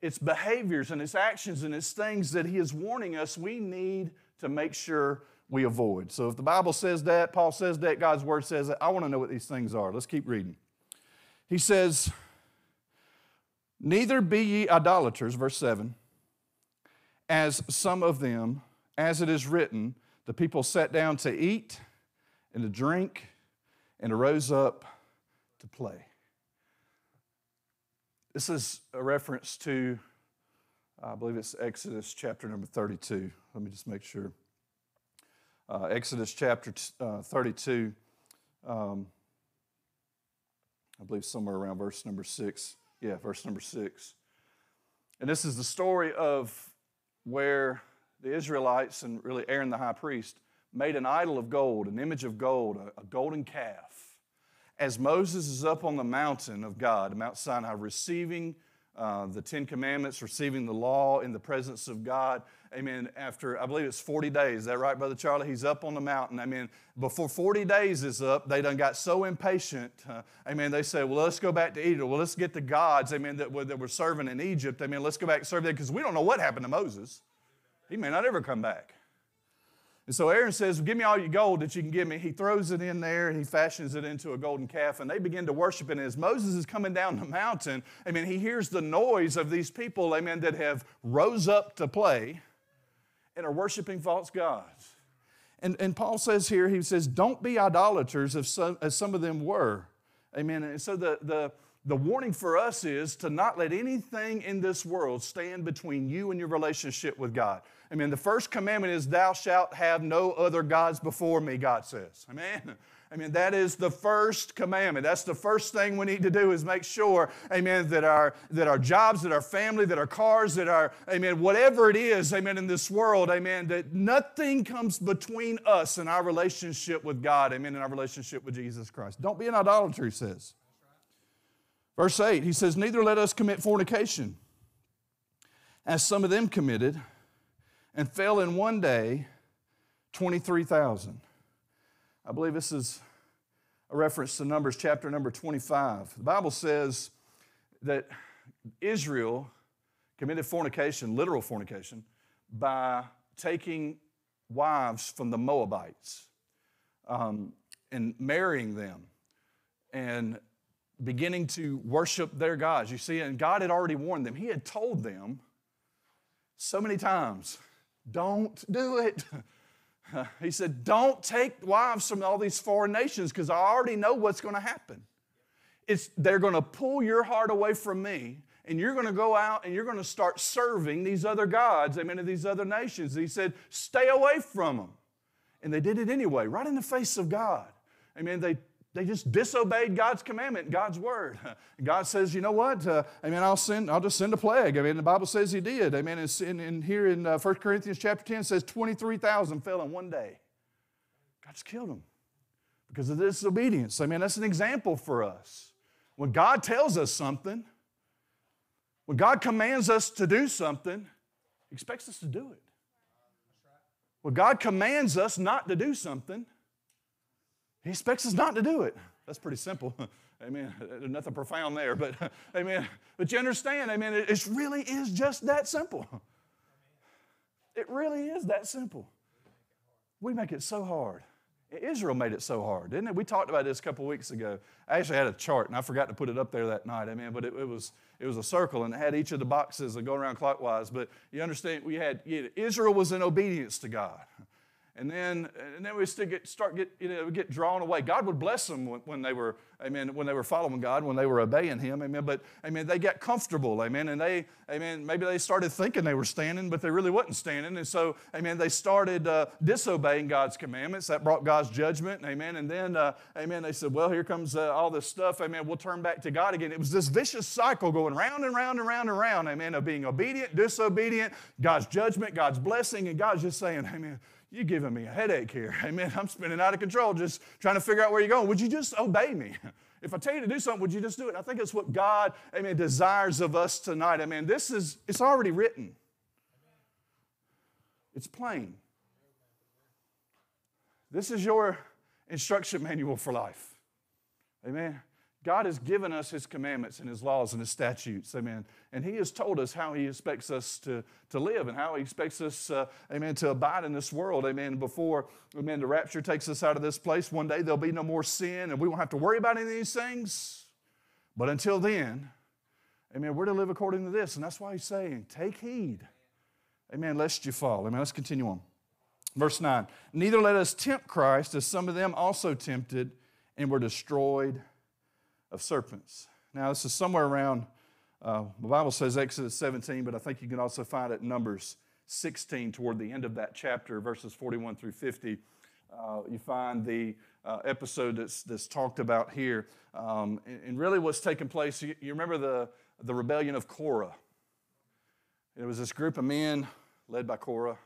It's behaviors and it's actions and it's things that he is warning us we need to make sure we avoid. So if the Bible says that, Paul says that, God's Word says that, I want to know what these things are. Let's keep reading. He says, Neither be ye idolaters, verse 7, as some of them, as it is written, the people sat down to eat and to drink and arose up to play. This is a reference to, I believe it's Exodus chapter number 32. Let me just make sure uh, Exodus chapter t- uh, 32, um, I believe somewhere around verse number 6. Yeah, verse number 6. And this is the story of where the Israelites and really Aaron the high priest made an idol of gold, an image of gold, a, a golden calf. As Moses is up on the mountain of God, Mount Sinai, receiving uh, the Ten Commandments, receiving the law in the presence of God. Amen. After, I believe it's 40 days. Is that right, Brother Charlie? He's up on the mountain. I mean, before 40 days is up, they done got so impatient. Uh, amen. They said, well, let's go back to Egypt. Well, let's get the gods, amen, that that were serving in Egypt. Amen. Let's go back and serve them because we don't know what happened to Moses. He may not ever come back. And so Aaron says, Give me all your gold that you can give me. He throws it in there and he fashions it into a golden calf, and they begin to worship it. And as Moses is coming down the mountain, I mean, he hears the noise of these people, amen, that have rose up to play and are worshiping false gods. And, and Paul says here, he says, Don't be idolaters as some, as some of them were. Amen. And so the, the, the warning for us is to not let anything in this world stand between you and your relationship with God. I mean, the first commandment is, Thou shalt have no other gods before me, God says. Amen. I mean, that is the first commandment. That's the first thing we need to do is make sure, amen, that our, that our jobs, that our family, that our cars, that our, amen, whatever it is, amen, in this world, amen, that nothing comes between us and our relationship with God, amen, and our relationship with Jesus Christ. Don't be an idolater, he says. Verse 8, he says, Neither let us commit fornication, as some of them committed and fell in one day 23,000. I believe this is a reference to Numbers chapter number 25. The Bible says that Israel committed fornication, literal fornication, by taking wives from the Moabites um, and marrying them and beginning to worship their gods. You see, and God had already warned them. He had told them so many times don't do it. He said, Don't take wives from all these foreign nations because I already know what's going to happen. It's, they're going to pull your heart away from me, and you're going to go out and you're going to start serving these other gods, amen, of these other nations. He said, Stay away from them. And they did it anyway, right in the face of God. Amen. They they just disobeyed God's commandment, God's word. God says, you know what? Uh, I mean, I'll send, I'll just send a plague. I mean, the Bible says He did. I mean, it's in, in here in uh, 1 Corinthians chapter 10 says 23,000 fell in one day. God just killed them because of disobedience. I mean, that's an example for us. When God tells us something, when God commands us to do something, He expects us to do it. When God commands us not to do something, he expects us not to do it. That's pretty simple. Amen. There's nothing profound there, but amen. But you understand, amen, it really is just that simple. It really is that simple. We make it so hard. Israel made it so hard, didn't it? We talked about this a couple weeks ago. I actually had a chart, and I forgot to put it up there that night. Amen. But it, it was it was a circle, and it had each of the boxes that go around clockwise. But you understand, we had Israel was in obedience to God and then and then we still get start get you know get drawn away. God would bless them when, when, they were amen when they were following God when they were obeying Him amen. But amen they got comfortable amen and they amen maybe they started thinking they were standing but they really wasn't standing and so amen they started uh, disobeying God's commandments that brought God's judgment amen and then uh, amen they said well here comes uh, all this stuff amen we'll turn back to God again. It was this vicious cycle going round and round and round and round amen of being obedient disobedient God's judgment God's blessing and God's just saying amen you're giving me a headache here. Amen. I'm spinning out of control just trying to figure out where you're going. Would you just obey me? If I tell you to do something, would you just do it? I think it's what God, amen, desires of us tonight. Amen. This is, it's already written. It's plain. This is your instruction manual for life. Amen. God has given us His commandments and His laws and His statutes, amen. And He has told us how He expects us to, to live and how He expects us, uh, amen, to abide in this world, amen. Before, amen, the rapture takes us out of this place, one day there'll be no more sin and we won't have to worry about any of these things. But until then, amen, we're to live according to this. And that's why He's saying, take heed, amen, lest you fall. Amen, let's continue on. Verse 9, neither let us tempt Christ as some of them also tempted and were destroyed of serpents. Now, this is somewhere around, uh, the Bible says Exodus 17, but I think you can also find it in Numbers 16 toward the end of that chapter, verses 41 through 50. Uh, you find the uh, episode that's, that's talked about here. Um, and, and, really, what's taking place, you, you remember the, the rebellion of Korah. It was this group of men led by Korah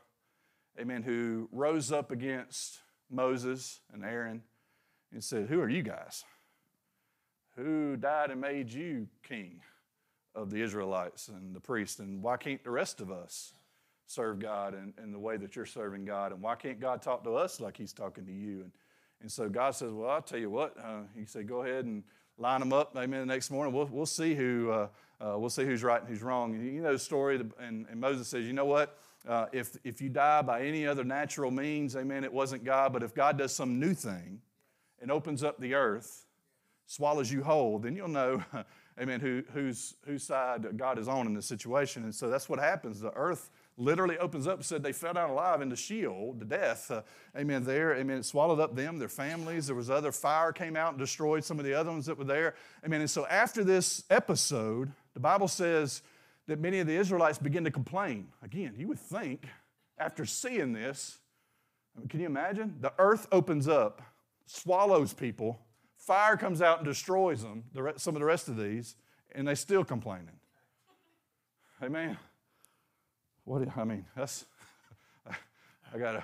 amen, who rose up against Moses and Aaron and said, Who are you guys? Who died and made you king of the Israelites and the priests? And why can't the rest of us serve God in, in the way that you're serving God? And why can't God talk to us like He's talking to you? And, and so God says, Well, I'll tell you what. Uh, he said, Go ahead and line them up. Amen. The next morning, we'll, we'll see who uh, uh, we'll see who's right and who's wrong. And you know the story, and, and Moses says, You know what? Uh, if, if you die by any other natural means, amen, it wasn't God, but if God does some new thing and opens up the earth, swallows you whole, then you'll know, amen, who, whose, whose side God is on in this situation. And so that's what happens. The earth literally opens up said they fell down alive into Sheol, to death. Uh, amen. There, amen. It swallowed up them, their families. There was other fire came out and destroyed some of the other ones that were there. Amen. And so after this episode, the Bible says that many of the Israelites begin to complain. Again, you would think after seeing this, can you imagine? The earth opens up, swallows people, fire comes out and destroys them, the some of the rest of these, and they still complaining. Amen. What I mean, that's I gotta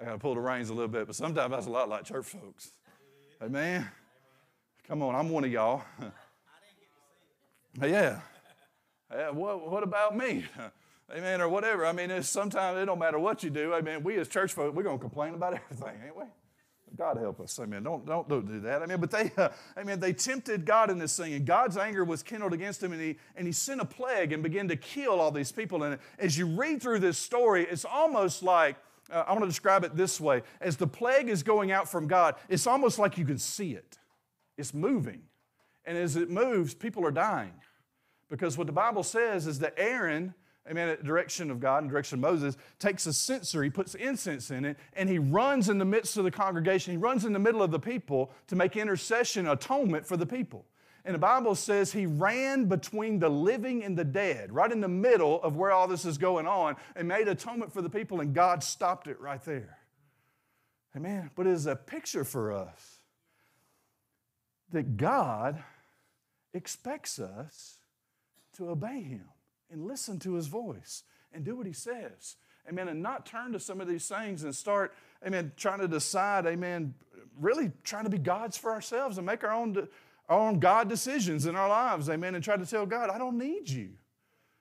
I gotta pull the reins a little bit, but sometimes that's a lot like church folks. Amen. Come on, I'm one of y'all. yeah. Yeah, what, what about me? Amen, or whatever. I mean, it's sometimes it don't matter what you do. I mean, we as church folk, we're to complain about everything, ain't we? God help us. Amen. Don't, don't, don't do that. Amen. but they, uh, I mean, they tempted God in this thing, and God's anger was kindled against him, and he, and he sent a plague and began to kill all these people. And as you read through this story, it's almost like, uh, I want to describe it this way. As the plague is going out from God, it's almost like you can see it. It's moving. And as it moves, people are dying. Because what the Bible says is that Aaron, amen, at direction of God and direction of Moses, takes a censer, he puts incense in it, and he runs in the midst of the congregation. He runs in the middle of the people to make intercession, atonement for the people. And the Bible says he ran between the living and the dead, right in the middle of where all this is going on, and made atonement for the people, and God stopped it right there. Amen. But it is a picture for us that God expects us to obey him and listen to his voice and do what he says. Amen. And not turn to some of these things and start, amen, trying to decide, amen, really trying to be gods for ourselves and make our own, our own God decisions in our lives. Amen. And try to tell God, I don't need you.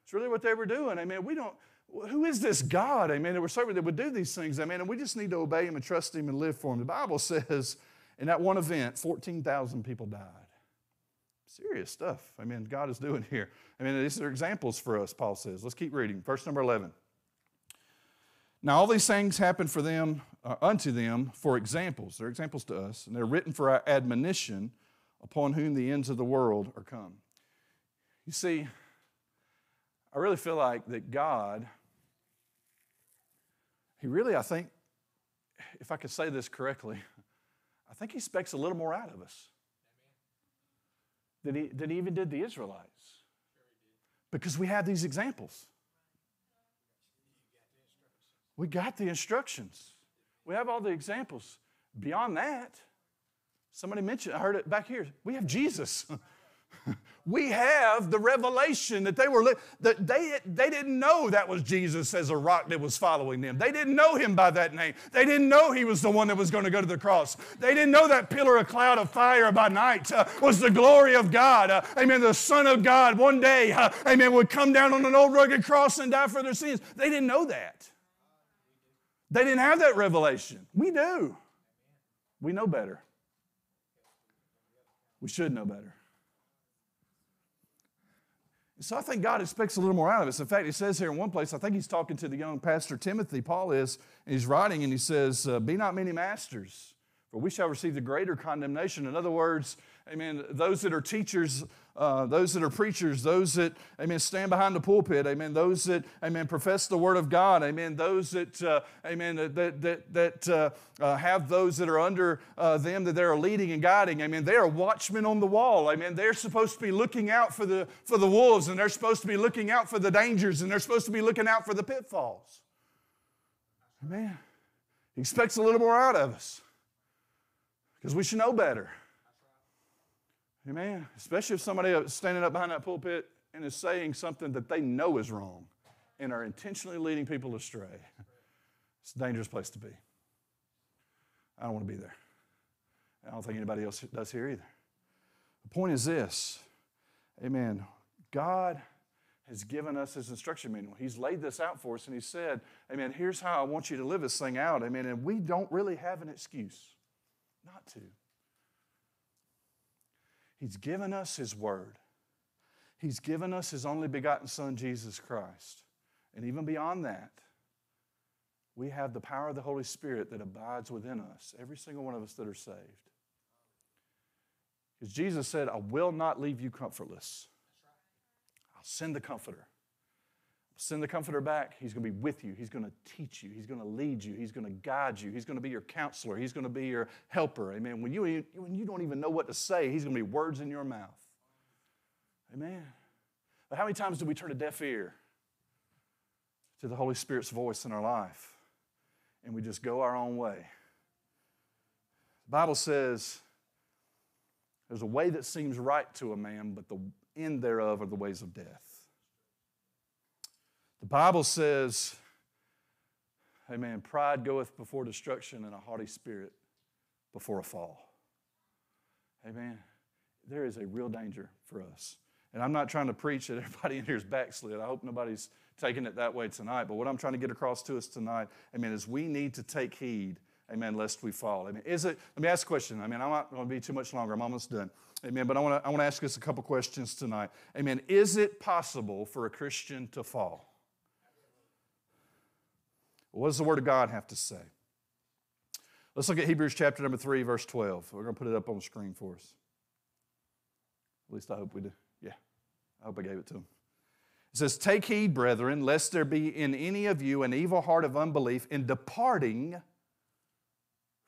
It's really what they were doing. Amen. We don't, who is this God? Amen. That we're serving that would do these things. Amen. And we just need to obey him and trust him and live for him. The Bible says in that one event, 14,000 people died. Serious stuff. I mean, God is doing here. I mean, these are examples for us, Paul says. Let's keep reading. Verse number 11. Now, all these things happen for them, uh, unto them, for examples. They're examples to us, and they're written for our admonition upon whom the ends of the world are come. You see, I really feel like that God, He really, I think, if I could say this correctly, I think He expects a little more out of us than He, than he even did the Israelites. Because we have these examples. We got the instructions. We have all the examples. Beyond that, somebody mentioned, I heard it back here, we have Jesus. we have the revelation that they were that they, they didn't know that was jesus as a rock that was following them. They didn't know him by that name. They didn't know he was the one that was going to go to the cross. They didn't know that pillar of cloud of fire by night uh, was the glory of god uh, amen the son of god one day uh, amen would come down on an old rugged cross and die for their sins. They didn't know that. They didn't have that revelation. We do. We know better. We should know better so I think God expects a little more out of us. In fact, he says here in one place, I think he's talking to the young pastor Timothy, Paul is, and he's writing and he says, uh, Be not many masters, for we shall receive the greater condemnation. In other words, amen, those that are teachers uh, those that are preachers, those that, amen, stand behind the pulpit, amen, those that, amen, profess the word of God, amen, those that, uh, amen, that, that, that uh, uh have those that are under uh, them that they're leading and guiding, amen, they are watchmen on the wall, amen, they're supposed to be looking out for the, for the wolves and they're supposed to be looking out for the dangers and they're supposed to be looking out for the pitfalls. Amen. He expects a little more out of us because we should know better. Amen. Especially if somebody is standing up behind that pulpit and is saying something that they know is wrong and are intentionally leading people astray. It's a dangerous place to be. I don't want to be there. I don't think anybody else does here either. The point is this Amen. God has given us his instruction manual. He's laid this out for us and he said, Amen, here's how I want you to live this thing out. Amen. And we don't really have an excuse not to. He's given us his word. He's given us his only begotten Son, Jesus Christ. And even beyond that, we have the power of the Holy Spirit that abides within us, every single one of us that are saved. Because Jesus said, I will not leave you comfortless. I'll send the Comforter. Send the Comforter back. He's going to be with you. He's going to teach you. He's going to lead you. He's going to guide you. He's going to be your counselor. He's going to be your helper. Amen. When you, when you don't even know what to say, He's going to be words in your mouth. Amen. But how many times do we turn a deaf ear to the Holy Spirit's voice in our life and we just go our own way? The Bible says there's a way that seems right to a man, but the end thereof are the ways of death. The Bible says, Amen, pride goeth before destruction and a haughty spirit before a fall. Amen. There is a real danger for us. And I'm not trying to preach that everybody in here is backslid. I hope nobody's taking it that way tonight. But what I'm trying to get across to us tonight, amen, is we need to take heed, amen, lest we fall. Amen. Is it, let me ask a question. I mean, I'm not going to be too much longer. I'm almost done. Amen. But I want to I want to ask us a couple questions tonight. Amen. Is it possible for a Christian to fall? What does the Word of God have to say? Let's look at Hebrews chapter number 3, verse 12. We're going to put it up on the screen for us. At least I hope we do. Yeah, I hope I gave it to him. It says, Take heed, brethren, lest there be in any of you an evil heart of unbelief in departing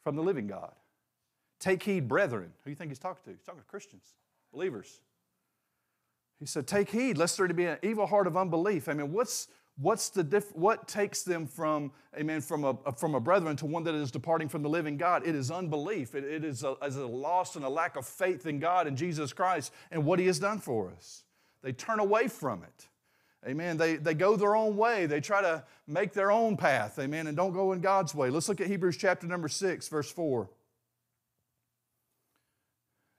from the living God. Take heed, brethren. Who do you think he's talking to? He's talking to Christians, believers. He said, Take heed, lest there be an evil heart of unbelief. I mean, what's, what's the diff- what takes them from, amen, from a, from a brethren to one that is departing from the living God? It is unbelief. it, it is, a, is a loss and a lack of faith in God and Jesus Christ and what He has done for us. They turn away from it. Amen. They, they go their own way. They try to make their own path. Amen. And don't go in God's way. Let's look at Hebrews chapter number 6, verse 4.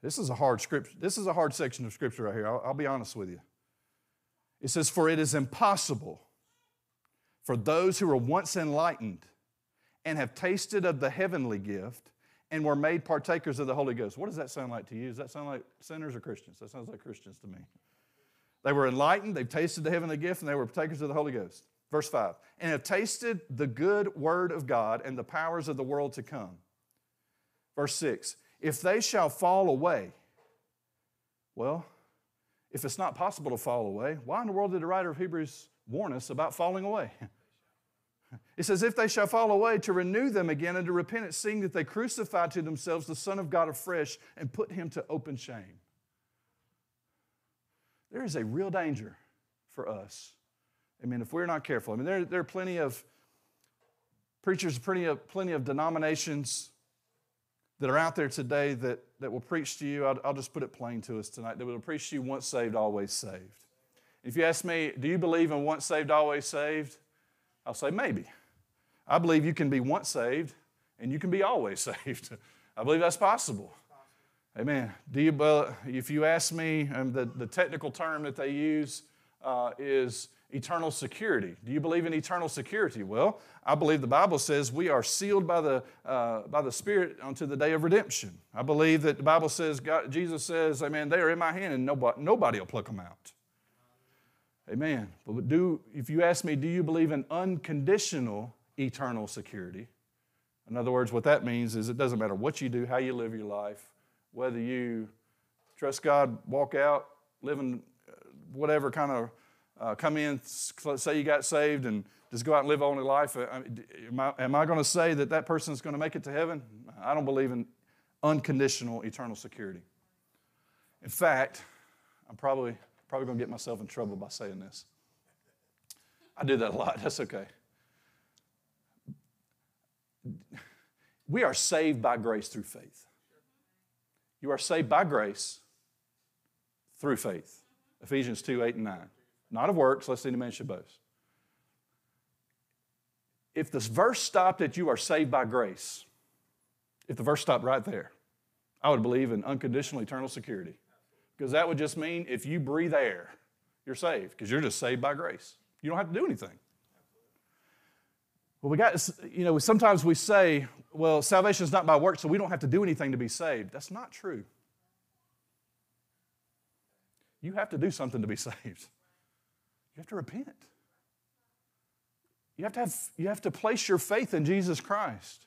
This is a hard scripture. This is a hard section of scripture right here. I'll, I'll be honest with you. It says, For it is impossible for those who were once enlightened and have tasted of the heavenly gift and were made partakers of the Holy Ghost. What does that sound like to you? Does that sound like sinners or Christians? That sounds like Christians to me. They were enlightened, they've tasted the heavenly gift, and they were partakers of the Holy Ghost. Verse 5 and have tasted the good word of God and the powers of the world to come. Verse 6 if they shall fall away, well, if it's not possible to fall away, why in the world did the writer of Hebrews warn us about falling away? It says, If they shall fall away, to renew them again unto repentance, seeing that they crucify to themselves the Son of God afresh and put him to open shame. There is a real danger for us. I mean, if we're not careful, I mean, there, there are plenty of preachers, plenty of, plenty of denominations that are out there today that, that will preach to you, I'll, I'll just put it plain to us tonight, that will preach to you once saved, always saved. If you ask me, do you believe in once saved, always saved? I'll say maybe. I believe you can be once saved and you can be always saved. I believe that's possible. Amen. Do you, if you ask me, um, the, the technical term that they use uh, is eternal security. Do you believe in eternal security? Well, I believe the Bible says we are sealed by the, uh, by the Spirit unto the day of redemption. I believe that the Bible says, God, Jesus says, Amen, they are in my hand and nobody, nobody will pluck them out. Amen. But do, if you ask me, do you believe in unconditional eternal security? In other words, what that means is it doesn't matter what you do, how you live your life, whether you trust God, walk out, living uh, whatever kind of uh, come in, say you got saved, and just go out and live only life. Uh, am I, am I going to say that that person is going to make it to heaven? I don't believe in unconditional eternal security. In fact, I'm probably, probably going to get myself in trouble by saying this. I do that a lot. That's okay. We are saved by grace through faith. You are saved by grace through faith. Ephesians 2 8 and 9 not of works, lest any man should boast. if this verse stopped at you are saved by grace, if the verse stopped right there, I would believe in unconditional eternal security. Because that would just mean if you breathe air, you're saved, because you're just saved by grace. You don't have to do anything. Well, we got, you know, sometimes we say, well, salvation is not by works, so we don't have to do anything to be saved. That's not true. You have to do something to be saved. You have to repent. You have to, have, you have to place your faith in Jesus Christ.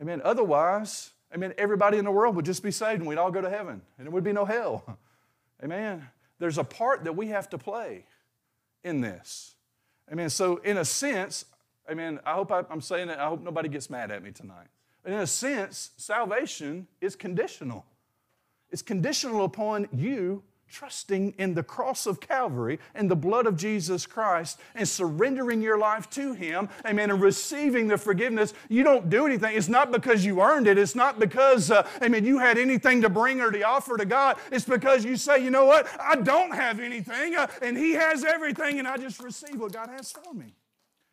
Amen. Otherwise, I mean, everybody in the world would just be saved and we'd all go to heaven and there would be no hell. Amen. There's a part that we have to play in this. Amen. So, in a sense, amen, I hope I, am saying it, I hope nobody gets mad at me tonight. But in a sense, salvation is conditional. It's conditional upon you trusting in the cross of Calvary and the blood of Jesus Christ and surrendering your life to Him, amen, and receiving the forgiveness, you don't do anything. It's not because you earned it. It's not because, uh, amen, you had anything to bring or to offer to God. It's because you say, you know what, I don't have anything uh, and He has everything and I just receive what God has for me.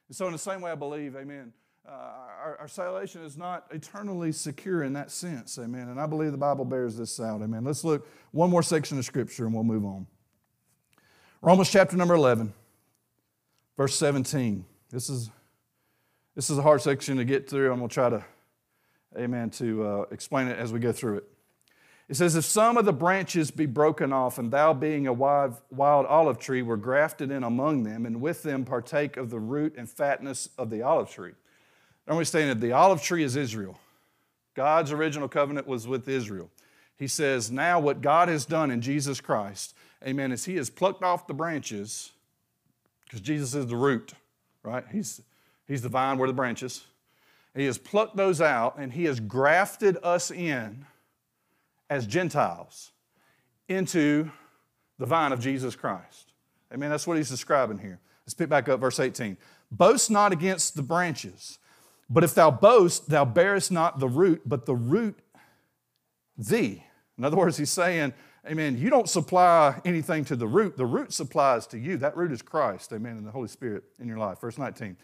And so, in the same way, I believe, amen, uh, our, our, salvation is not eternally secure in that sense. Amen. And I believe the Bible bears this out. Amen. Let's look one more section of Scripture and we'll move on. Romans chapter number 11, verse 17. This is, this is a hard section to get through. I'm going to try to, amen, to uh, explain it as we go through it. It says, If some of the branches be broken off, and thou being a wild, wild olive tree were grafted in among them, and with them partake of the root and fatness of the olive tree. I'm that the olive tree is Israel. God's original covenant was with Israel. He says, now what God has done in Jesus Christ, amen, is He has plucked off the branches, because Jesus is the root, right? He's, he's the vine, we're the branches. He has plucked those out and He has grafted us in as Gentiles into the vine of Jesus Christ. Amen. That's what he's describing here. Let's pick back up verse 18. Boast not against the branches. But if thou boast, thou bearest not the root, but the root thee. In other words, he's saying, Amen, you don't supply anything to the root, the root supplies to you. That root is Christ, amen, and the Holy Spirit in your life. Verse 19.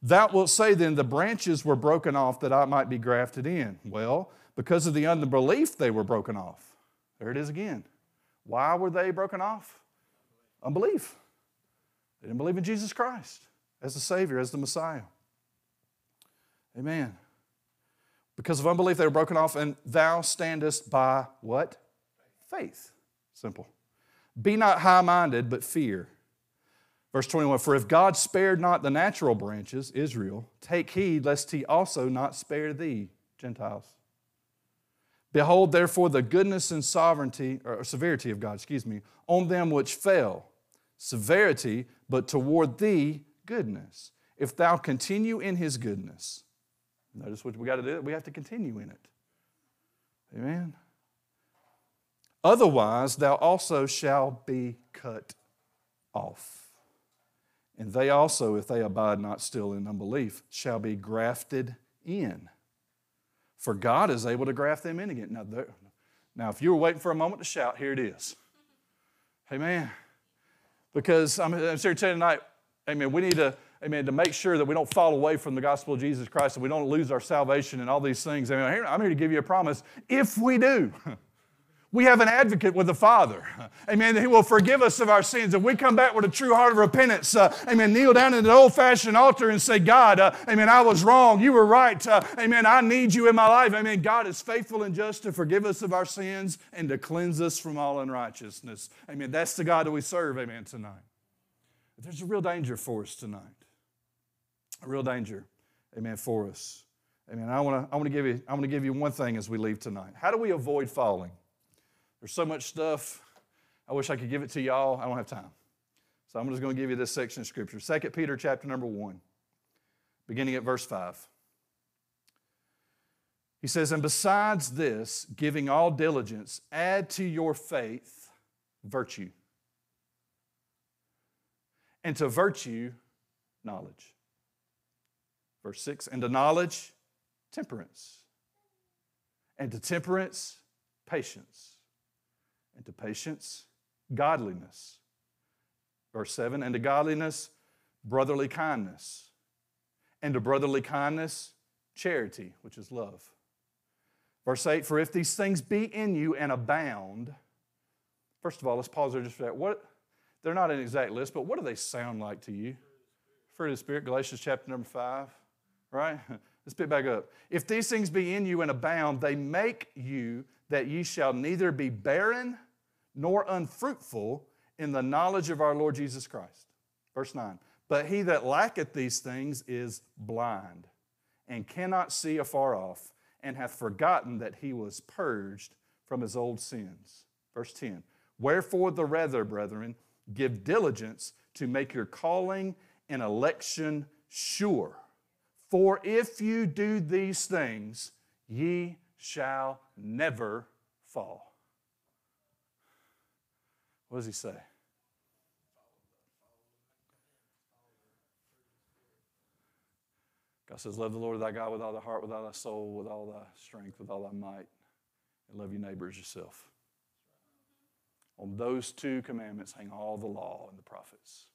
Thou wilt say then, the branches were broken off that I might be grafted in. Well, because of the unbelief, they were broken off. There it is again. Why were they broken off? Unbelief. They didn't believe in Jesus Christ as the Savior, as the Messiah. Amen. Because of unbelief, they were broken off, and thou standest by what? Faith. Simple. Be not high minded, but fear. Verse 21 For if God spared not the natural branches, Israel, take heed lest he also not spare thee, Gentiles. Behold, therefore, the goodness and sovereignty, or severity of God, excuse me, on them which fell. Severity, but toward thee, goodness. If thou continue in his goodness, Notice what we got to do. We have to continue in it. Amen. Otherwise, thou also shall be cut off. And they also, if they abide not still in unbelief, shall be grafted in. For God is able to graft them in again. Now, now if you were waiting for a moment to shout, here it is. Amen. Because I'm, I'm here to tell you tonight, amen, we need to amen, to make sure that we don't fall away from the gospel of Jesus Christ and we don't lose our salvation and all these things. Amen. I'm here to give you a promise. If we do, we have an advocate with the Father. Amen. He will forgive us of our sins. If we come back with a true heart of repentance, uh, amen, kneel down in the old fashioned altar and say, God, uh, amen, I was wrong. You were right. Uh, amen. I need you in my life. Amen. God is faithful and just to forgive us of our sins and to cleanse us from all unrighteousness. Amen. That's the God that we serve. Amen. Tonight. There's a real danger for us tonight a real danger, amen, for us. Amen. I want to I want to give you I want to give you one thing as we leave tonight. How do we avoid falling? There's so much stuff. I wish I could give it to y'all. I don't have time. So I'm just going to give you this section of scripture. 2 Peter chapter number 1, beginning at verse 5. He says, And besides this, giving all diligence, add to your faith virtue. And to virtue, knowledge Verse 6 And to knowledge, temperance. And to temperance, patience. And to patience, godliness. Verse 7 And to godliness, brotherly kindness. and to brotherly kindness, charity, which is love. Verse 8, for if these things be in you and abound, first of all, let's pause there just for that. What, they're not an exact list, but what do they sound like to you? Fruit of the Spirit, Galatians chapter number 5, right? Let's pick back up. If these things be in you and abound, they make you that ye shall neither be barren nor unfruitful in the knowledge of our Lord Jesus Christ. Verse 9. But he that lacketh these things is blind and cannot see afar off and hath forgotten that he was purged from his old sins. Verse 10. Wherefore the rather, brethren, give diligence to make your calling and election sure. For if you do these things, ye shall never fall. What does he say? God says, Love the Lord thy God with all thy heart, with all thy soul, with all thy strength, with all thy might, and love your neighbor as yourself. On those two commandments hang all the law and the prophets.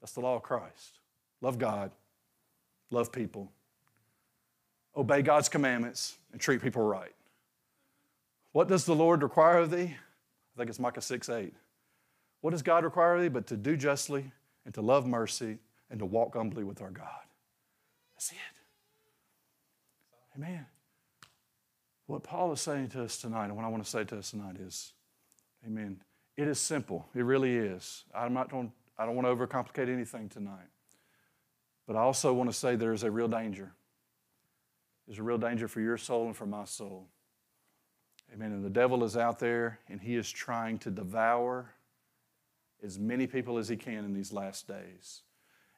That's the law of Christ. Love God, love people, obey God's commandments, and treat people right. What does the Lord require of thee? I think it's Micah 6 8. What does God require of thee? But to do justly and to love mercy and to walk humbly with our God. That's it. Amen. What Paul is saying to us tonight, and what I want to say to us tonight is, Amen. It is simple. It really is. I'm not going, I don't want to overcomplicate anything tonight. But I also want to say there is a real danger. There's a real danger for your soul and for my soul. Amen. And the devil is out there and he is trying to devour as many people as he can in these last days.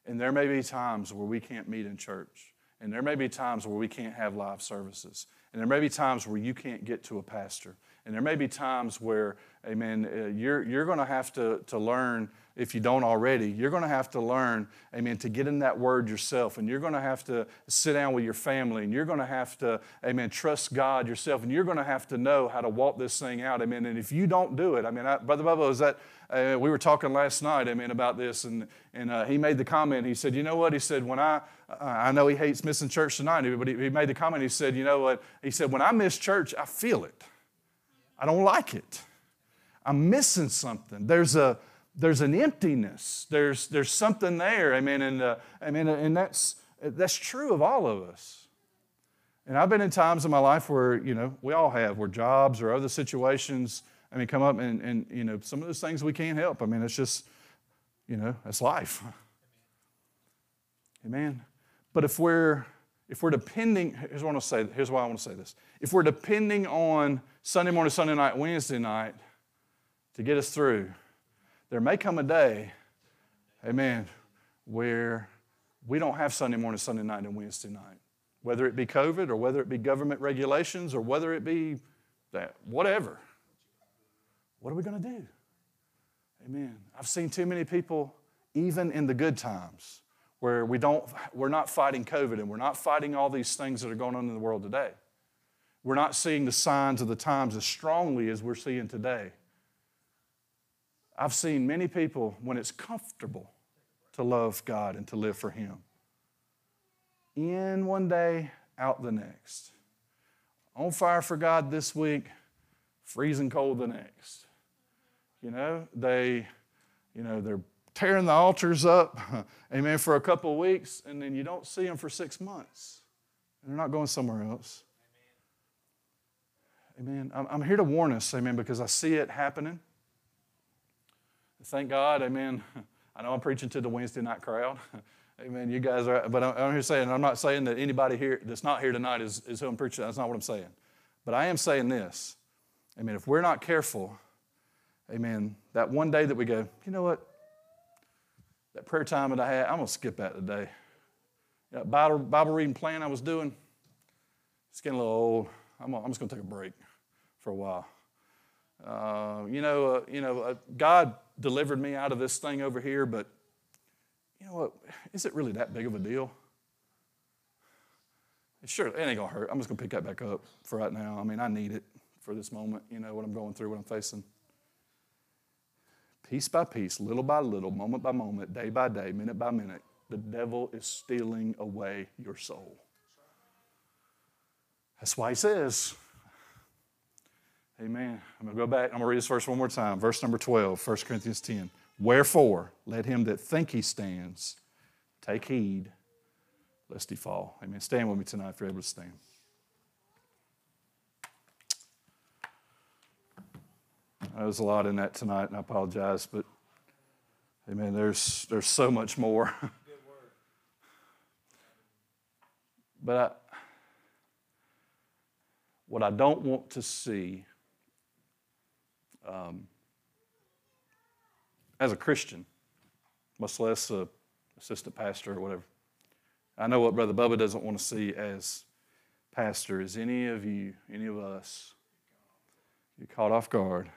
And there may be times where we can't meet in church. And there may be times where we can't have live services. And there may be times where you can't get to a pastor. And there may be times where, amen, uh, you're, you're going to have to, to learn, if you don't already, you're going to have to learn, amen, to get in that word yourself. And you're going to have to sit down with your family. And you're going to have to, amen, trust God yourself. And you're going to have to know how to walk this thing out, amen. And if you don't do it, I mean, I, Brother Bubba, is that, uh, we were talking last night, I mean, about this, and, and uh, he made the comment. He said, You know what? He said, When I, uh, I know he hates missing church tonight, but he, he made the comment. He said, You know what? He said, When I miss church, I feel it. I don't like it. I'm missing something. There's a there's an emptiness. There's there's something there. I mean, and uh, I mean, and that's that's true of all of us. And I've been in times in my life where you know we all have, where jobs or other situations I mean, come up and, and, you know, some of those things we can't help. I mean, it's just, you know, that's life. Amen. But if we're, if we're depending, here's what I want to say, here's why I want to say this. If we're depending on Sunday morning, Sunday night, Wednesday night to get us through, there may come a day, amen, where we don't have Sunday morning, Sunday night, and Wednesday night. Whether it be COVID or whether it be government regulations or whether it be that, whatever. What are we going to do? Amen. I've seen too many people, even in the good times, where we don't, we're not fighting COVID and we're not fighting all these things that are going on in the world today. We're not seeing the signs of the times as strongly as we're seeing today. I've seen many people when it's comfortable to love God and to live for Him. In one day, out the next. On fire for God this week, freezing cold the next. You know, they, you know, they're tearing the altars up, amen, for a couple of weeks, and then you don't see them for six months. And they're not going somewhere else. Amen. I'm here to warn us, amen, because I see it happening. Thank God, amen. I know I'm preaching to the Wednesday night crowd. Amen. You guys are, but I'm here saying, I'm not saying that anybody here that's not here tonight is, is who I'm preaching. That's not what I'm saying. But I am saying this. Amen. If we're not careful, Amen. That one day that we go, you know what? That prayer time that I had, I'm going to skip that today. That Bible, Bible reading plan I was doing, it's getting a little old. I'm, I'm just going to take a break for a while. Uh, you know, uh, you know, uh, God delivered me out of this thing over here, but you know what? Is it really that big of a deal? Sure, it ain't gonna hurt. I'm just gonna pick that back up for right now. I mean, I need it for this moment. You know what I'm going through, what I'm facing piece by piece, little by little, moment by moment, day by day, minute by minute, the devil is stealing away your soul. That's why he says, Amen. I'm going to go back. I'm going to read this verse one more time. Verse number 12, 1 Corinthians 10. Wherefore, let him that think he stands take heed lest he fall. Amen. Stand with me tonight if you're able to stand. There's a lot in that tonight, and I apologize, but amen, there's, there's so much more. but I, what I don't want to see um, as a Christian, much less a assistant pastor or whatever, I know what Brother Bubba doesn't want to see as pastor is any of you, any of us, get caught off guard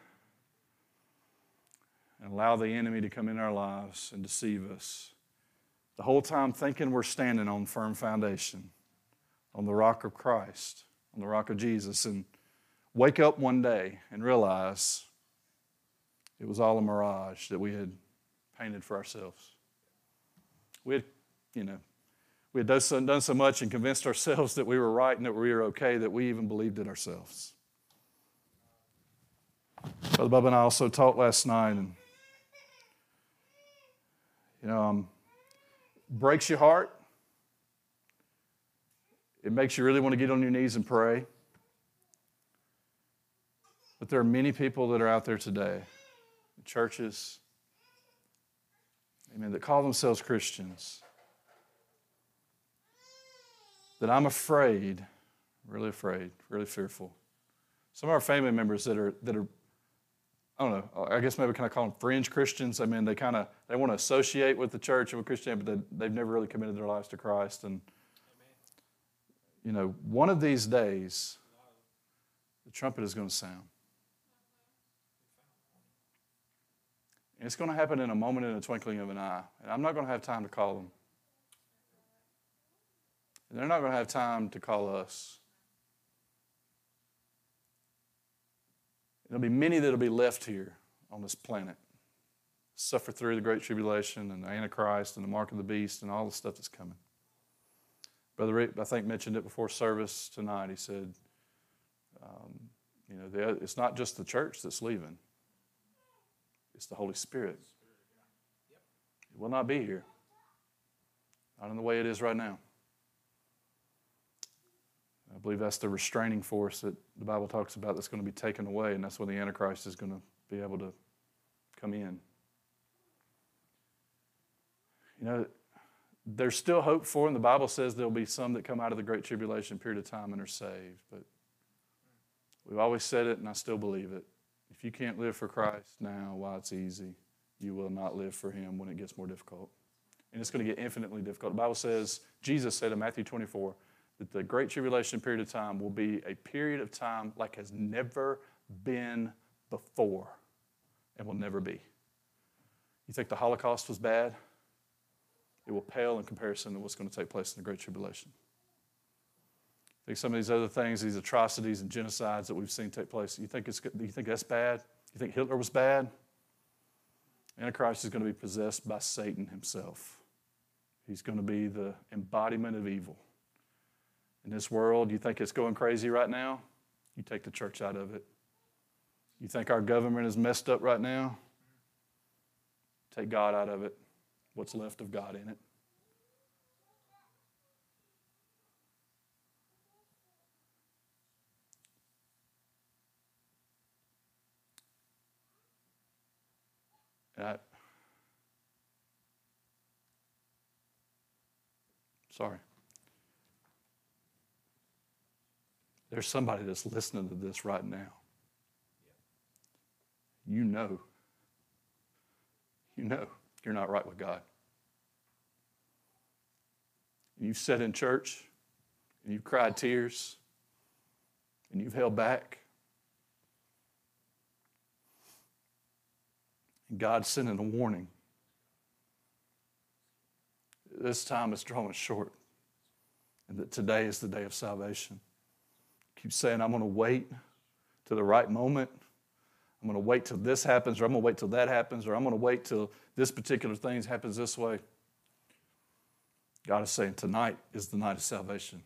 and allow the enemy to come in our lives and deceive us. The whole time thinking we're standing on firm foundation, on the rock of Christ, on the rock of Jesus, and wake up one day and realize it was all a mirage that we had painted for ourselves. We had, you know, we had done so, much and convinced ourselves that we were right and that we were okay that we even believed it ourselves. Brother Bubba and I also talked last night, and um, breaks your heart. It makes you really want to get on your knees and pray. But there are many people that are out there today, churches, amen, that call themselves Christians, that I'm afraid, really afraid, really fearful. Some of our family members that are, that are I don't know, I guess maybe kind of call them fringe Christians. I mean, they kind of, they want to associate with the church and with Christianity, but they, have never really committed their lives to Christ. And, you know, one of these days, the trumpet is going to sound. And it's going to happen in a moment, in a twinkling of an eye. And I'm not going to have time to call them. And they're not going to have time to call us. There'll be many that'll be left here on this planet, suffer through the Great Tribulation and the Antichrist and the mark of the beast and all the stuff that's coming. Brother Rick, I think, mentioned it before service tonight. He said, um, you know, it's not just the church that's leaving, it's the Holy Spirit. It will not be here, not in the way it is right now. I believe that's the restraining force that the Bible talks about that's going to be taken away, and that's when the Antichrist is going to be able to come in. You know, there's still hope for, and the Bible says there'll be some that come out of the Great Tribulation period of time and are saved. But we've always said it, and I still believe it. If you can't live for Christ now while it's easy, you will not live for Him when it gets more difficult. And it's going to get infinitely difficult. The Bible says, Jesus said in Matthew 24, that the Great Tribulation period of time will be a period of time like has never been before and will never be. You think the Holocaust was bad? It will pale in comparison to what's going to take place in the Great Tribulation. Think some of these other things, these atrocities and genocides that we've seen take place, you think, it's, you think that's bad? You think Hitler was bad? Antichrist is going to be possessed by Satan himself. He's going to be the embodiment of evil in this world, you think it's going crazy right now? You take the church out of it. You think our government is messed up right now? Take God out of it. What's left of God in it? I, sorry. There's somebody that's listening to this right now. You know. You know you're not right with God. You've sat in church and you've cried tears and you've held back. And God's sending a warning. This time is drawing short, and that today is the day of salvation keep saying, I'm going to wait to the right moment. I'm going to wait till this happens, or I'm going to wait till that happens, or I'm going to wait till this particular thing happens this way. God is saying tonight is the night of salvation.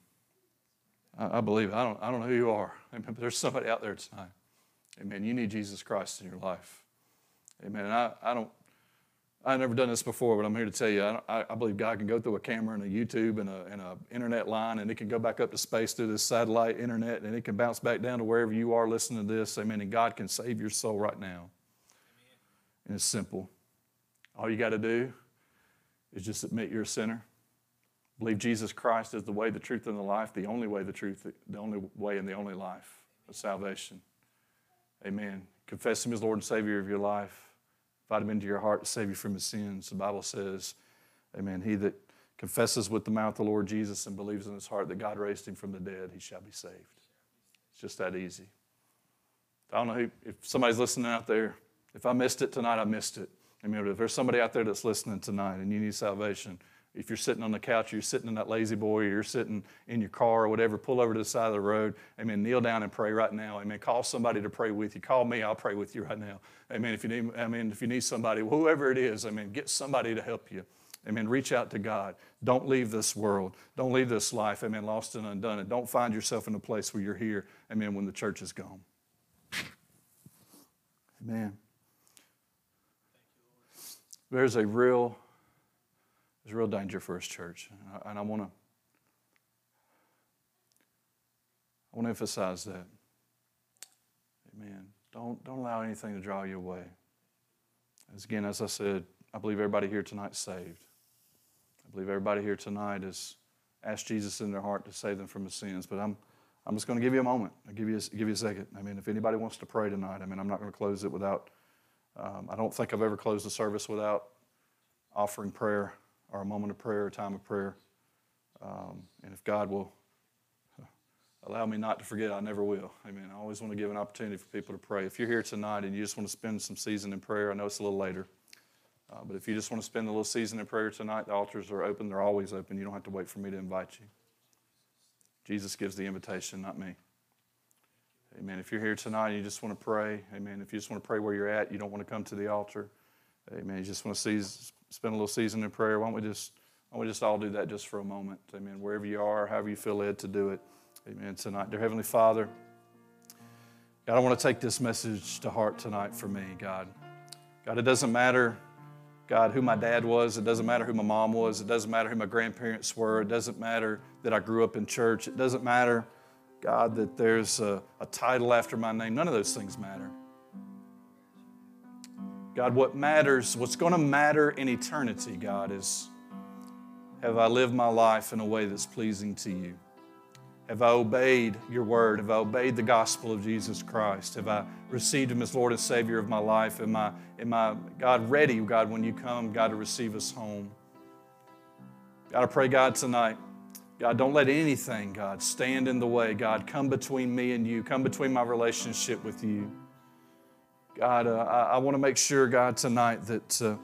I, I believe it. I don't, I don't know who you are. Amen. But there's somebody out there tonight. Amen. You need Jesus Christ in your life. Amen. And I, I don't, I've never done this before, but I'm here to tell you, I, I believe God can go through a camera and a YouTube and a, and a internet line, and it can go back up to space through this satellite internet, and it can bounce back down to wherever you are listening to this. Amen. And God can save your soul right now. And it's simple. All you got to do is just admit you're a sinner. Believe Jesus Christ is the way, the truth, and the life, the only way, the truth, the only way, and the only life of salvation. Amen. Confess Him as Lord and Savior of your life. Invite Him into your heart to save you from His sins. The Bible says, Amen. He that confesses with the mouth the Lord Jesus and believes in his heart that God raised Him from the dead, he shall be saved. It's just that easy. I don't know who, if somebody's listening out there. If I missed it tonight, I missed it. Amen. If there's somebody out there that's listening tonight and you need salvation, if you're sitting on the couch, you're sitting in that La-Z-Boy, you're sitting in your car or whatever, pull over to the side of the road. Amen. Kneel down and pray right now. Amen. Call somebody to pray with you. Call me, I'll pray with you right now. Amen. If you need, I mean, if you need somebody, whoever it is, amen, get somebody to help you. Amen. Reach out to God. Don't leave this world. Don't leave this life. Amen. Lost and undone. And don't find yourself in a place where you're here. Amen. When the church is gone. Amen. There's a real, there's real danger for us, church, and I want to, I want to emphasize that. Amen. Don't don't allow anything to draw you away. As again, as I said, I believe everybody here tonight saved. I believe everybody here tonight has asked Jesus in their heart to save them from his sins. But I'm I'm just going to give you a moment. I'll give you a, give you a second. I mean, if anybody wants to pray tonight, I mean, I'm not going to close it without um, I don't think I've ever closed a service without offering prayer or a moment of prayer, a time of prayer. Um, and if God will allow me not to forget, I never will. Amen. I always want to give an opportunity for people to pray. If you're here tonight and you just want to spend some season in prayer, I know it's a little later. Uh, but if you just want to spend a little season in prayer tonight, the altars are open. They're always open. You don't have to wait for me to invite you. Jesus gives the invitation, not me. Amen. If you're here tonight and you just want to pray, amen. If you just want to pray where you're at, you don't want to come to the altar, amen. You just want to see, spend a little season in prayer. Why don't we just, why don't we just all do that just for a moment, amen. Wherever you are, however you feel led to do it, amen. Tonight, dear Heavenly Father, God, I want to take this message to heart tonight for me, God. God, it doesn't matter, God, who my dad was. It doesn't matter who my mom was. It doesn't matter who my grandparents were. It doesn't matter that I grew up in church. It doesn't matter God, that there's a, a title after my name. None of those things matter. God, what matters, what's going to matter in eternity, God, is have I lived my life in a way that's pleasing to you? Have I obeyed your word? Have I obeyed the gospel of Jesus Christ? Have I received him as Lord and Savior of my life? Am I, am I God, ready, God, when you come, God, to receive us home? God, I pray, God, tonight God, don't let anything, God, stand in the way. God, come between me and you, come between my relationship with you. God, uh, I, I want to make sure, God, tonight that, uh,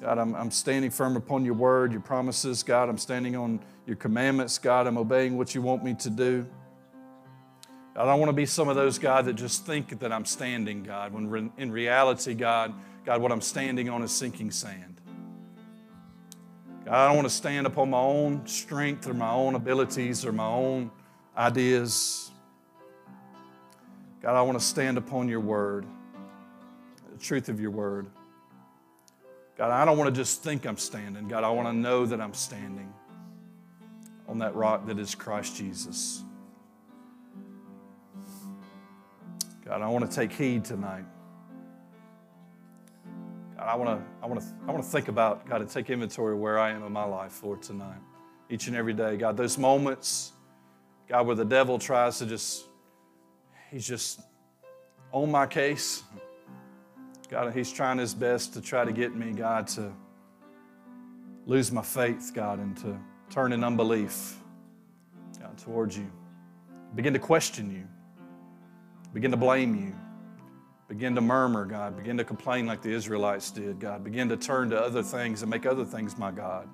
God, I'm, I'm standing firm upon your word, your promises. God, I'm standing on your commandments. God, I'm obeying what you want me to do. I don't want to be some of those, God, that just think that I'm standing, God, when re- in reality, God, God, what I'm standing on is sinking sand. God, I don't want to stand upon my own strength or my own abilities or my own ideas. God, I want to stand upon your word, truth of your word. God, I don't want to just think I'm standing. God, I want to know that I'm standing on that rock that is Christ Jesus. God, I want to take heed tonight. God, I want to, I want to, I want to think about God and take inventory of where I am in my life, Lord, tonight, each and every day. God, those moments, God, where the devil tries to just, he's just on my case. God, he's trying his best to try to get me, God, to lose my faith, God, and to turn in unbelief, God, towards you. Begin to question you, begin to blame you. Begin to murmur, God. Begin to complain like the Israelites did, God. Begin to turn to other things and make other things my God.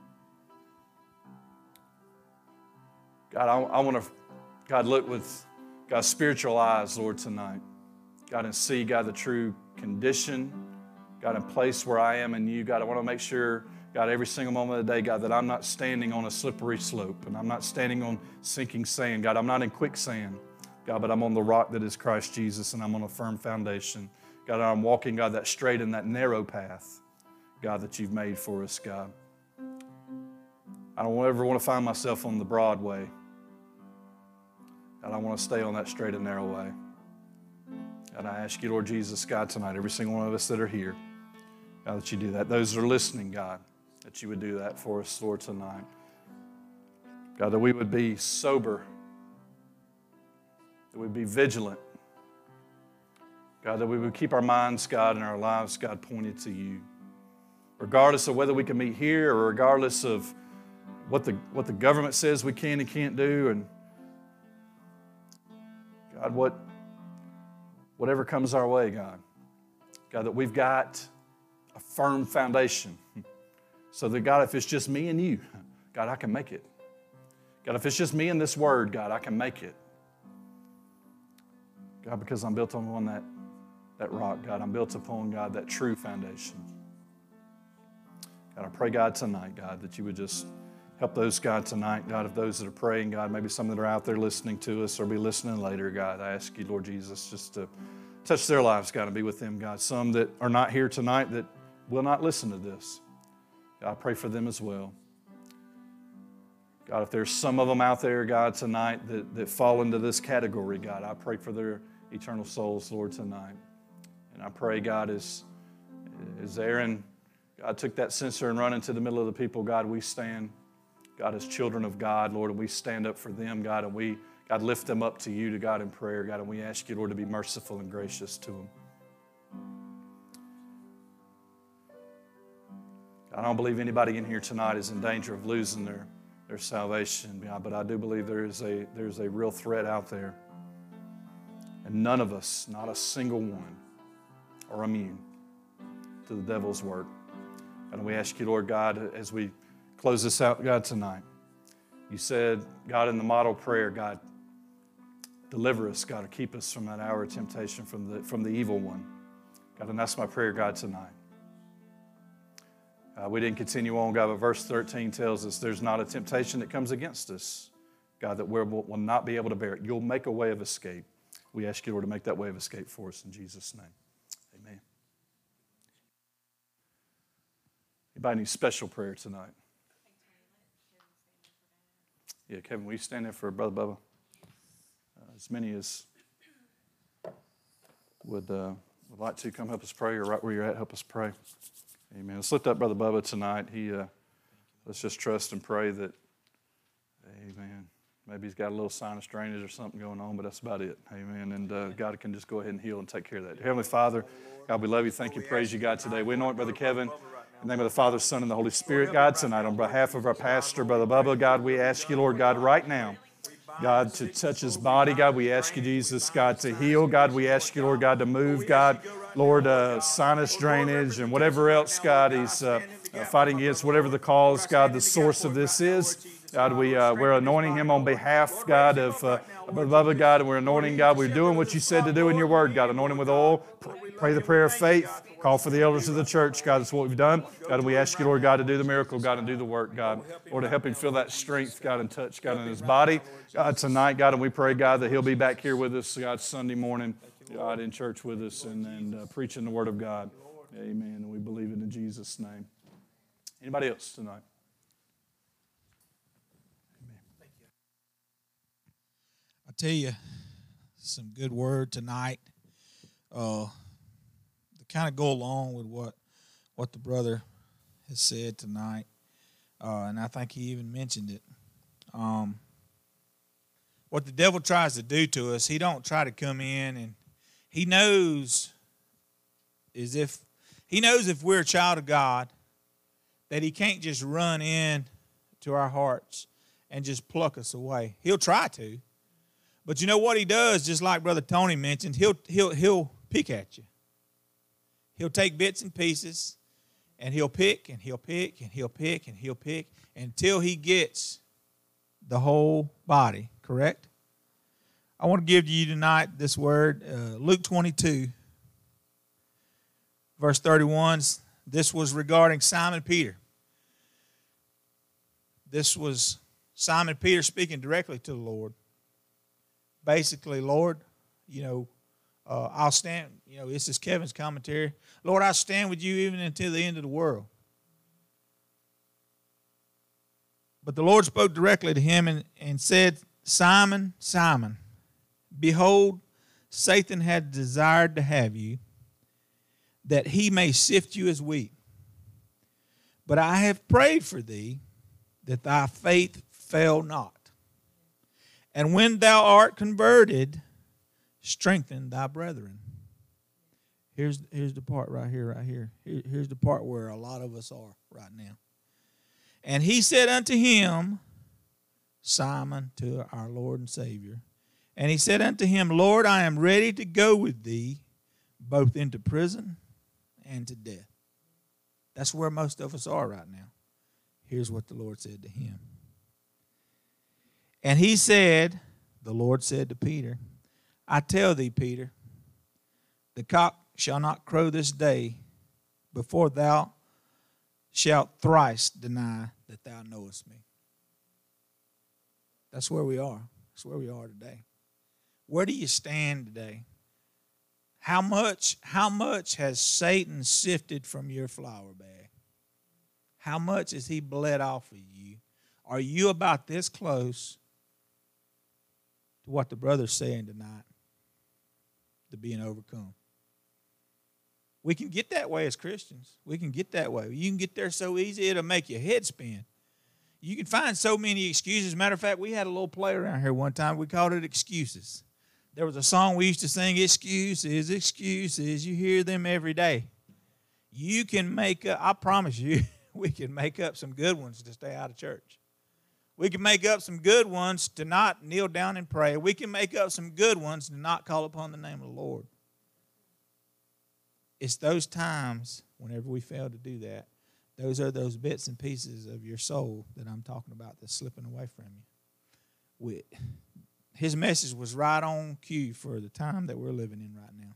God, I, I want to, God, look with God's spiritual eyes, Lord, tonight. God, and see, God, the true condition, God, in place where I am in you. God, I want to make sure, God, every single moment of the day, God, that I'm not standing on a slippery slope and I'm not standing on sinking sand. God, I'm not in quicksand. God, but I'm on the rock that is Christ Jesus and I'm on a firm foundation. God, I'm walking, God, that straight and that narrow path, God, that you've made for us, God. I don't ever want to find myself on the broad way. God, I want to stay on that straight and narrow way. And I ask you, Lord Jesus, God, tonight, every single one of us that are here, God, that you do that. Those that are listening, God, that you would do that for us, Lord, tonight. God, that we would be sober, that we'd be vigilant. God, that we would keep our minds, God, and our lives, God, pointed to you. Regardless of whether we can meet here or regardless of what the, what the government says we can and can't do, and God, what, whatever comes our way, God, God, that we've got a firm foundation. So that, God, if it's just me and you, God, I can make it. God, if it's just me and this word, God, I can make it. God, because I'm built on that, that rock, God. I'm built upon, God, that true foundation. God, I pray, God, tonight, God, that you would just help those, God, tonight, God, of those that are praying, God, maybe some that are out there listening to us or be listening later, God. I ask you, Lord Jesus, just to touch their lives, God, and be with them, God. Some that are not here tonight that will not listen to this. God, I pray for them as well. God, if there's some of them out there, God, tonight that, that fall into this category, God, I pray for their eternal souls, Lord, tonight. And I pray, God, as, as Aaron, God, took that censer and run into the middle of the people, God, we stand, God, as children of God, Lord, and we stand up for them, God, and we, God, lift them up to you, to God, in prayer, God, and we ask you, Lord, to be merciful and gracious to them. I don't believe anybody in here tonight is in danger of losing their, their salvation, but I do believe there is a, there's a real threat out there. And none of us, not a single one, are immune to the devil's work. And we ask you, Lord God, as we close this out, God, tonight, you said, God, in the model prayer, God, deliver us, God, or keep us from that hour of temptation from the, from the evil one. God, and that's my prayer, God, tonight. Uh, we didn't continue on, God, but verse 13 tells us there's not a temptation that comes against us, God, that we will, not be able to bear it. You'll make a way of escape. We ask you, Lord, to make that way of escape for us in Jesus' name. Amen. Anybody need special prayer tonight? Yeah, Kevin, will you stand there for Brother Bubba? Uh, as many as would, uh, would like to come help us pray, or right where you're at, help us pray. Amen. Let's lift up Brother Bubba tonight. He, uh, let's just trust and pray that, Amen. Maybe he's got a little sinus drainage or something going on, but that's about it. Amen. And uh, God can just go ahead and heal and take care of that. Heavenly Father, God, we love you. Thank you. Praise you, God, today. We anoint Brother Kevin. In the name of the Father, Son, and the Holy Spirit, God, tonight on behalf of our pastor, Brother Bubba, God, we ask you, Lord God, right now, God, to touch his body. God, we ask you, Jesus, God, to heal. God, we ask you, Lord God, to move. God, Lord, uh, sinus drainage and whatever else, God, he's uh, uh, fighting against, whatever the cause, God, the source of this is. God, we, uh, we're anointing him on behalf, God, of uh, Bubba, God, and we're anointing, God. We're doing what you said to do in your word, God. Anoint him with oil. Pray the prayer of faith. Call for the elders of the church, God. That's what we've done. God, we ask you, Lord God, to do the miracle, God, and do the work, God. Lord, to help him feel that strength, God, and touch, God, in his body. God, tonight, God, and we pray, God, that he'll be back here with us, God, Sunday morning, God, in church with us and, and uh, preaching the word of God. Amen. We believe it in Jesus' name. Anybody else tonight? Tell you, some good word tonight. Uh, to kind of go along with what what the brother has said tonight, uh, and I think he even mentioned it. Um, what the devil tries to do to us, he don't try to come in and he knows is if he knows if we're a child of God that he can't just run in to our hearts and just pluck us away. He'll try to. But you know what he does, just like Brother Tony mentioned, he'll he'll he'll pick at you. He'll take bits and pieces and he'll pick and he'll pick and he'll pick and he'll pick until he gets the whole body, correct? I want to give you tonight this word, uh, Luke 22, verse 31. This was regarding Simon Peter. this was Simon Peter speaking directly to the Lord. Basically, Lord, you know, uh, I'll stand, you know, this is Kevin's commentary. Lord, I'll stand with you even until the end of the world. But the Lord spoke directly to him and, and said, Simon, Simon, behold, Satan had desired to have you, that he may sift you as wheat. But I have prayed for thee, that thy faith fail not. And when thou art converted, strengthen thy brethren. Here's, here's the part right here, right here. here. Here's the part where a lot of us are right now. And he said unto him, Simon, to our Lord and Savior, and he said unto him, Lord, I am ready to go with thee both into prison and to death. That's where most of us are right now. Here's what the Lord said to him. And he said, The Lord said to Peter, I tell thee, Peter, the cock shall not crow this day before thou shalt thrice deny that thou knowest me. That's where we are. That's where we are today. Where do you stand today? How much, how much has Satan sifted from your flour bag? How much has he bled off of you? Are you about this close to what the brother's saying tonight? To being overcome. We can get that way as Christians. We can get that way. You can get there so easy, it'll make your head spin. You can find so many excuses. Matter of fact, we had a little play around here one time. We called it Excuses. There was a song we used to sing, Excuses, Excuses. You hear them every day. You can make up, I promise you, we can make up some good ones to stay out of church. We can make up some good ones to not kneel down and pray. We can make up some good ones to not call upon the name of the Lord. It's those times, whenever we fail to do that, those are those bits and pieces of your soul that I'm talking about that's slipping away from you. We, his message was right on cue for the time that we're living in right now.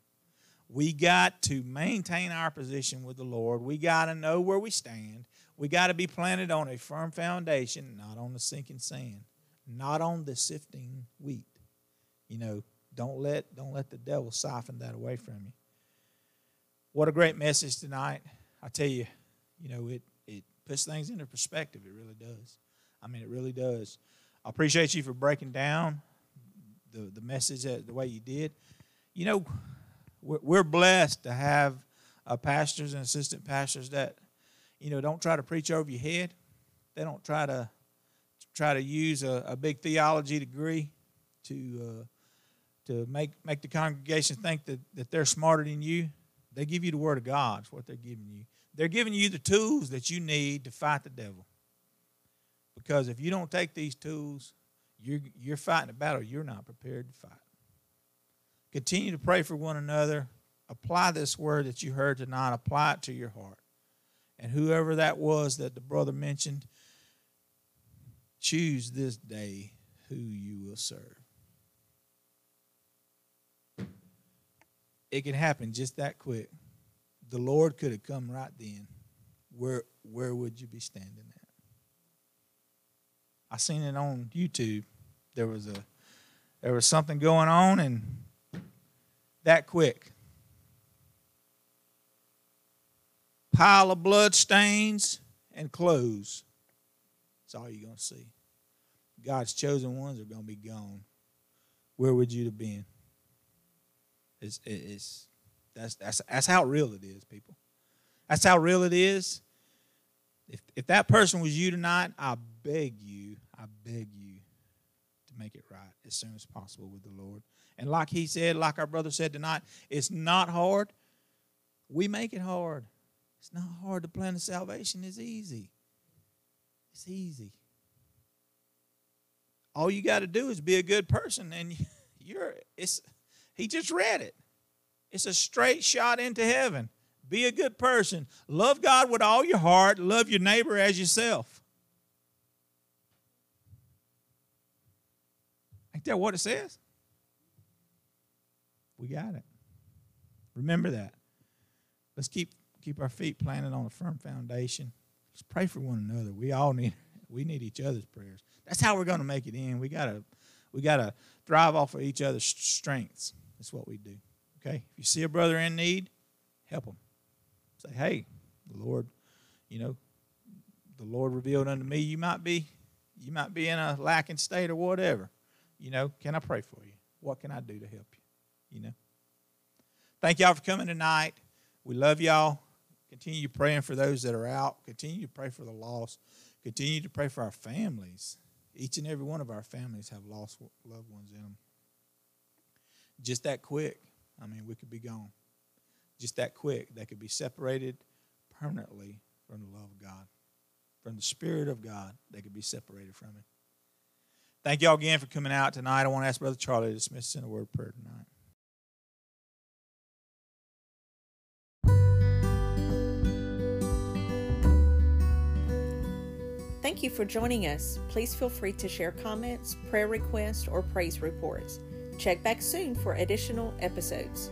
We got to maintain our position with the Lord. We got to know where we stand. We got to be planted on a firm foundation, not on the sinking sand, not on the sifting wheat. You know, don't let don't let the devil siphon that away from you. What a great message tonight. I tell you, you know, it, it puts things into perspective. It really does. I mean, it really does. I appreciate you for breaking down the, the message the way you did. You know, we're, we're blessed to have uh, pastors and assistant pastors that, you know, don't try to preach over your head. They don't try to try to use a, a big theology degree to uh, to make make the congregation think that, that they're smarter than you. They give you the word of God. Is what they're giving you. They're giving you the tools that you need to fight the devil. Because if you don't take these tools, you're, you're fighting a battle you're not prepared to fight. Continue to pray for one another. Apply this word that you heard tonight, apply it to your heart. And whoever that was that the brother mentioned, choose this day who you will serve. It can happen just that quick. The Lord could have come right then. Where where would you be standing at? I seen it on YouTube. There was a there was something going on and that quick. Pile of blood stains and clothes. That's all you're going to see. God's chosen ones are going to be gone. Where would you have been? It's, it's, that's, that's, that's how real it is, people. That's how real it is. If, if that person was you tonight, I beg you, I beg you to make it right as soon as possible with the Lord. And like he said, like our brother said tonight, it's not hard. We make it hard. It's not hard. The plan of salvation is easy. It's easy. All you got to do is be a good person, and you're. It's. He just read it. It's a straight shot into heaven. Be a good person. Love God with all your heart. Love your neighbor as yourself. Ain't that what it says? We got it. Remember that. Let's keep keep our feet planted on a firm foundation. Let's pray for one another. We all need We need each other's prayers. That's how we're going to make it in. We gotta we gotta thrive off of each other's strengths. That's what we do. Okay. If you see a brother in need, help him. Say, hey, the Lord, you know, the Lord revealed unto me you might be you might be in a lacking state or whatever. You know, can I pray for you? What can I do to help you? You know. Thank y'all for coming tonight. We love y'all. Continue praying for those that are out. Continue to pray for the lost. Continue to pray for our families. Each and every one of our families have lost loved ones in them. Just that quick. I mean, we could be gone. Just that quick. They could be separated permanently from the love of God, from the Spirit of God. They could be separated from it. Thank y'all again for coming out tonight. I want to ask Brother Charlie to dismiss us in a word of prayer tonight. Thank you for joining us. Please feel free to share comments, prayer requests, or praise reports. Check back soon for additional episodes.